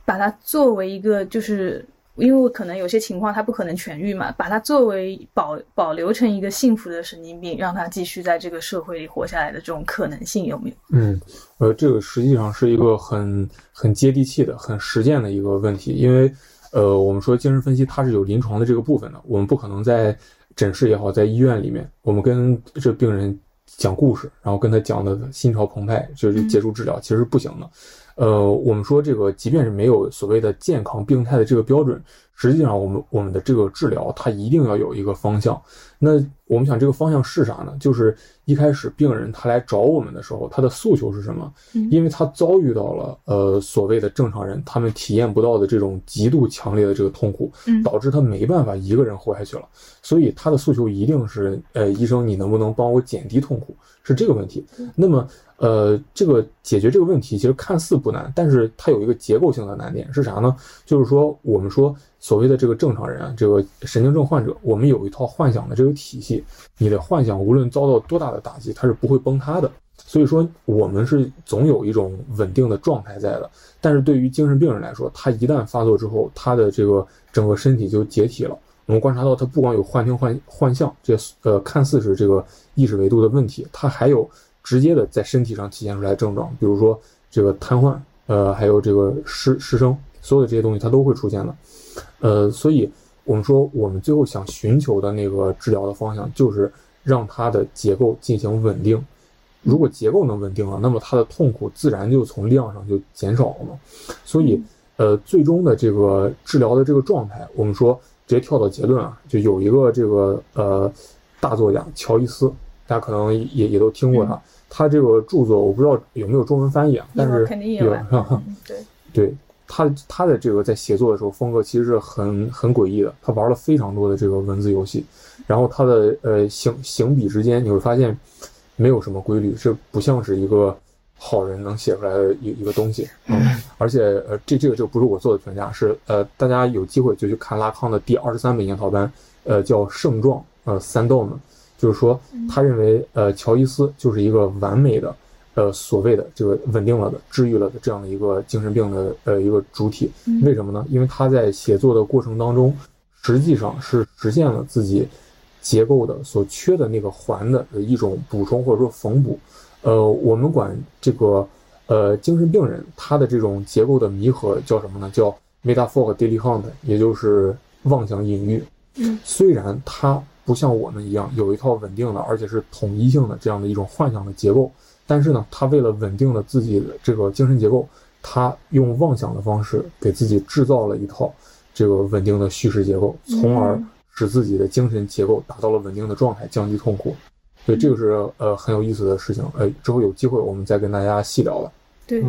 把他作为一个就是。因为可能有些情况他不可能痊愈嘛，把他作为保保留成一个幸福的神经病，让他继续在这个社会里活下来的这种可能性有没有？嗯，呃，这个实际上是一个很很接地气的、很实践的一个问题，因为呃，我们说精神分析它是有临床的这个部分的，我们不可能在诊室也好，在医院里面，我们跟这病人讲故事，然后跟他讲的心潮澎湃，就是结束治疗，其实不行的。呃，我们说这个，即便是没有所谓的健康病态的这个标准，实际上我们我们的这个治疗它一定要有一个方向。那我们想这个方向是啥呢？就是一开始病人他来找我们的时候，他的诉求是什么？因为他遭遇到了呃所谓的正常人他们体验不到的这种极度强烈的这个痛苦，导致他没办法一个人活下去了。所以他的诉求一定是呃医生你能不能帮我减低痛苦？是这个问题。那么呃这个解决这个问题其实看似不难，但是它有一个结构性的难点是啥呢？就是说我们说所谓的这个正常人啊，这个神经症患者，我们有一套幻想的这个体系，你的幻想无论遭到多大的打击，它是不会崩塌的。所以说，我们是总有一种稳定的状态在的。但是对于精神病人来说，他一旦发作之后，他的这个整个身体就解体了。我们观察到，他不光有幻听幻幻象，这呃看似是这个意识维度的问题，他还有直接的在身体上体现出来的症状，比如说这个瘫痪，呃，还有这个失失声，所有的这些东西它都会出现的。呃，所以我们说，我们最后想寻求的那个治疗的方向，就是让它的结构进行稳定。如果结构能稳定了，那么它的痛苦自然就从量上就减少了嘛。所以，呃，最终的这个治疗的这个状态，我们说直接跳到结论啊，就有一个这个呃大作家乔伊斯，大家可能也也都听过他，他这个著作我不知道有没有中文翻译啊，但是肯定有，[LAUGHS] 对对，他他的这个在写作的时候风格其实是很很诡异的，他玩了非常多的这个文字游戏，然后他的呃行行笔之间你会发现。没有什么规律，这不像是一个好人能写出来的一一个东西。嗯，而且呃，这这个就不是我做的评价，是呃，大家有机会就去看拉康的第二十三本研讨班，呃，叫圣状，呃，三道呢，就是说他认为呃，乔伊斯就是一个完美的，呃，所谓的这个稳定了的、治愈了的这样的一个精神病的呃一个主体。为什么呢？因为他在写作的过程当中，实际上是实现了自己。结构的所缺的那个环的一种补充或者说缝补，呃，我们管这个呃精神病人他的这种结构的弥合叫什么呢？叫 metaphor d i l y hunt，也就是妄想隐喻。嗯，虽然他不像我们一样有一套稳定的而且是统一性的这样的一种幻想的结构，但是呢，他为了稳定了自己的这个精神结构，他用妄想的方式给自己制造了一套这个稳定的叙事结构，从而。使自己的精神结构达到了稳定的状态，降低痛苦，所以这个是呃很有意思的事情。呃，之后有机会我们再跟大家细聊吧。对，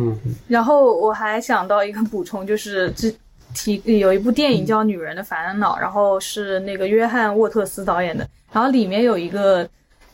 然后我还想到一个补充，就是这提有一部电影叫《女人的烦恼》，然后是那个约翰沃特斯导演的，然后里面有一个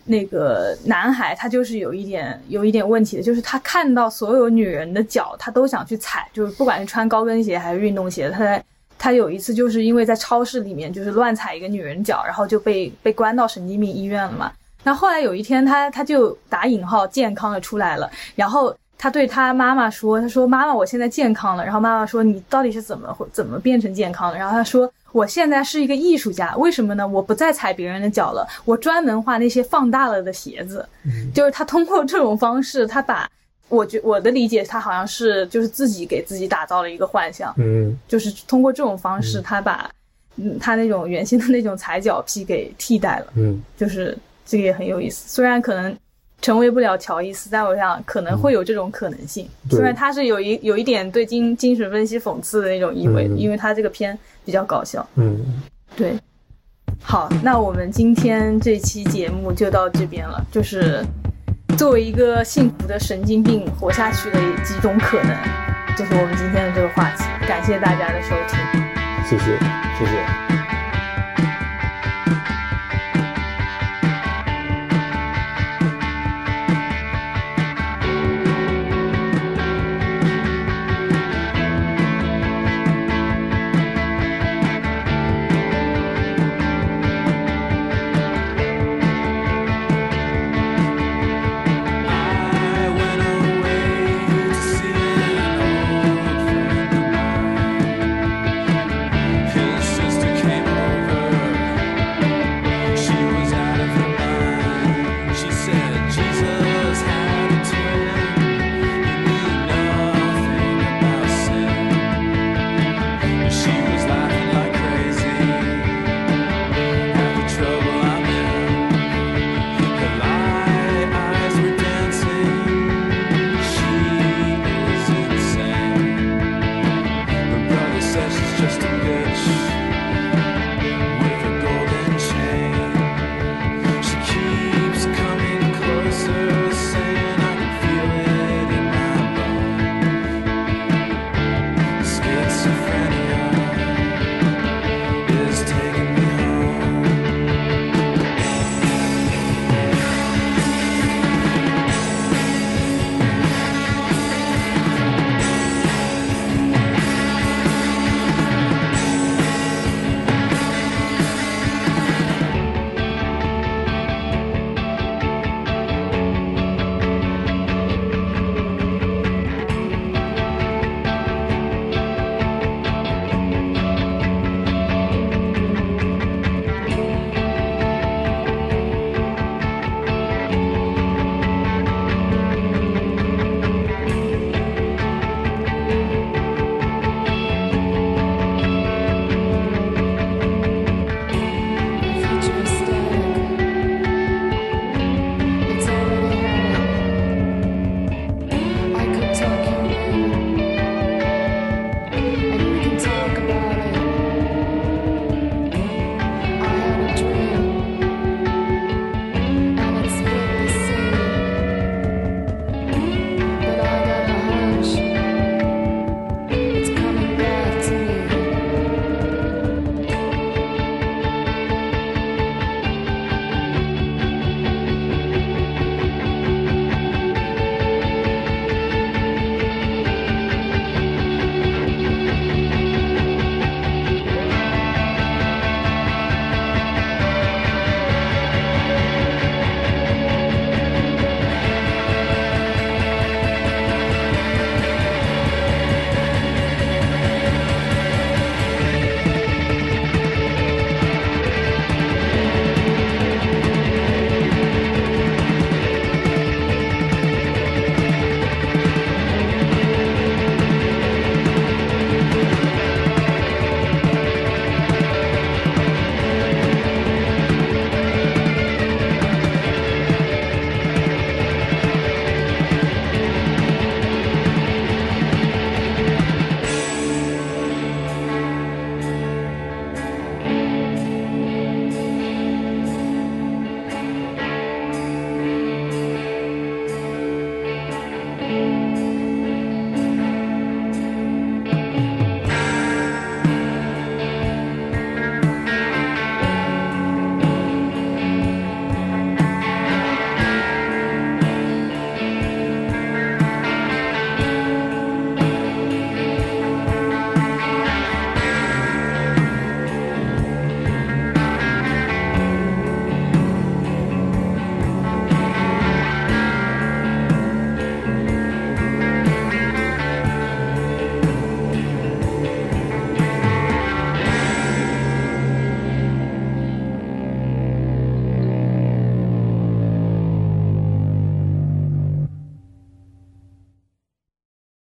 那个男孩，他就是有一点有一点问题的，就是他看到所有女人的脚，他都想去踩，就是不管是穿高跟鞋还是运动鞋，他在。他有一次就是因为在超市里面就是乱踩一个女人脚，然后就被被关到神经病医院了嘛。那后来有一天他他就打引号健康的出来了，然后他对他妈妈说：“他说妈妈，我现在健康了。”然后妈妈说：“你到底是怎么怎么变成健康的？”然后他说：“我现在是一个艺术家，为什么呢？我不再踩别人的脚了，我专门画那些放大了的鞋子。”就是他通过这种方式，他把。我觉我的理解，他好像是就是自己给自己打造了一个幻象，嗯，就是通过这种方式，他把嗯他那种原先的那种踩脚癖给替代了，嗯，就是这个也很有意思。虽然可能成为不了乔伊斯，但我想可能会有这种可能性。虽然他是有一有一点对精精神分析讽刺的那种意味，因为他这个片比较搞笑，嗯，对。好，那我们今天这期节目就到这边了，就是。作为一个幸福的神经病活下去的几种可能，就是我们今天的这个话题。感谢大家的收听，谢谢，谢谢。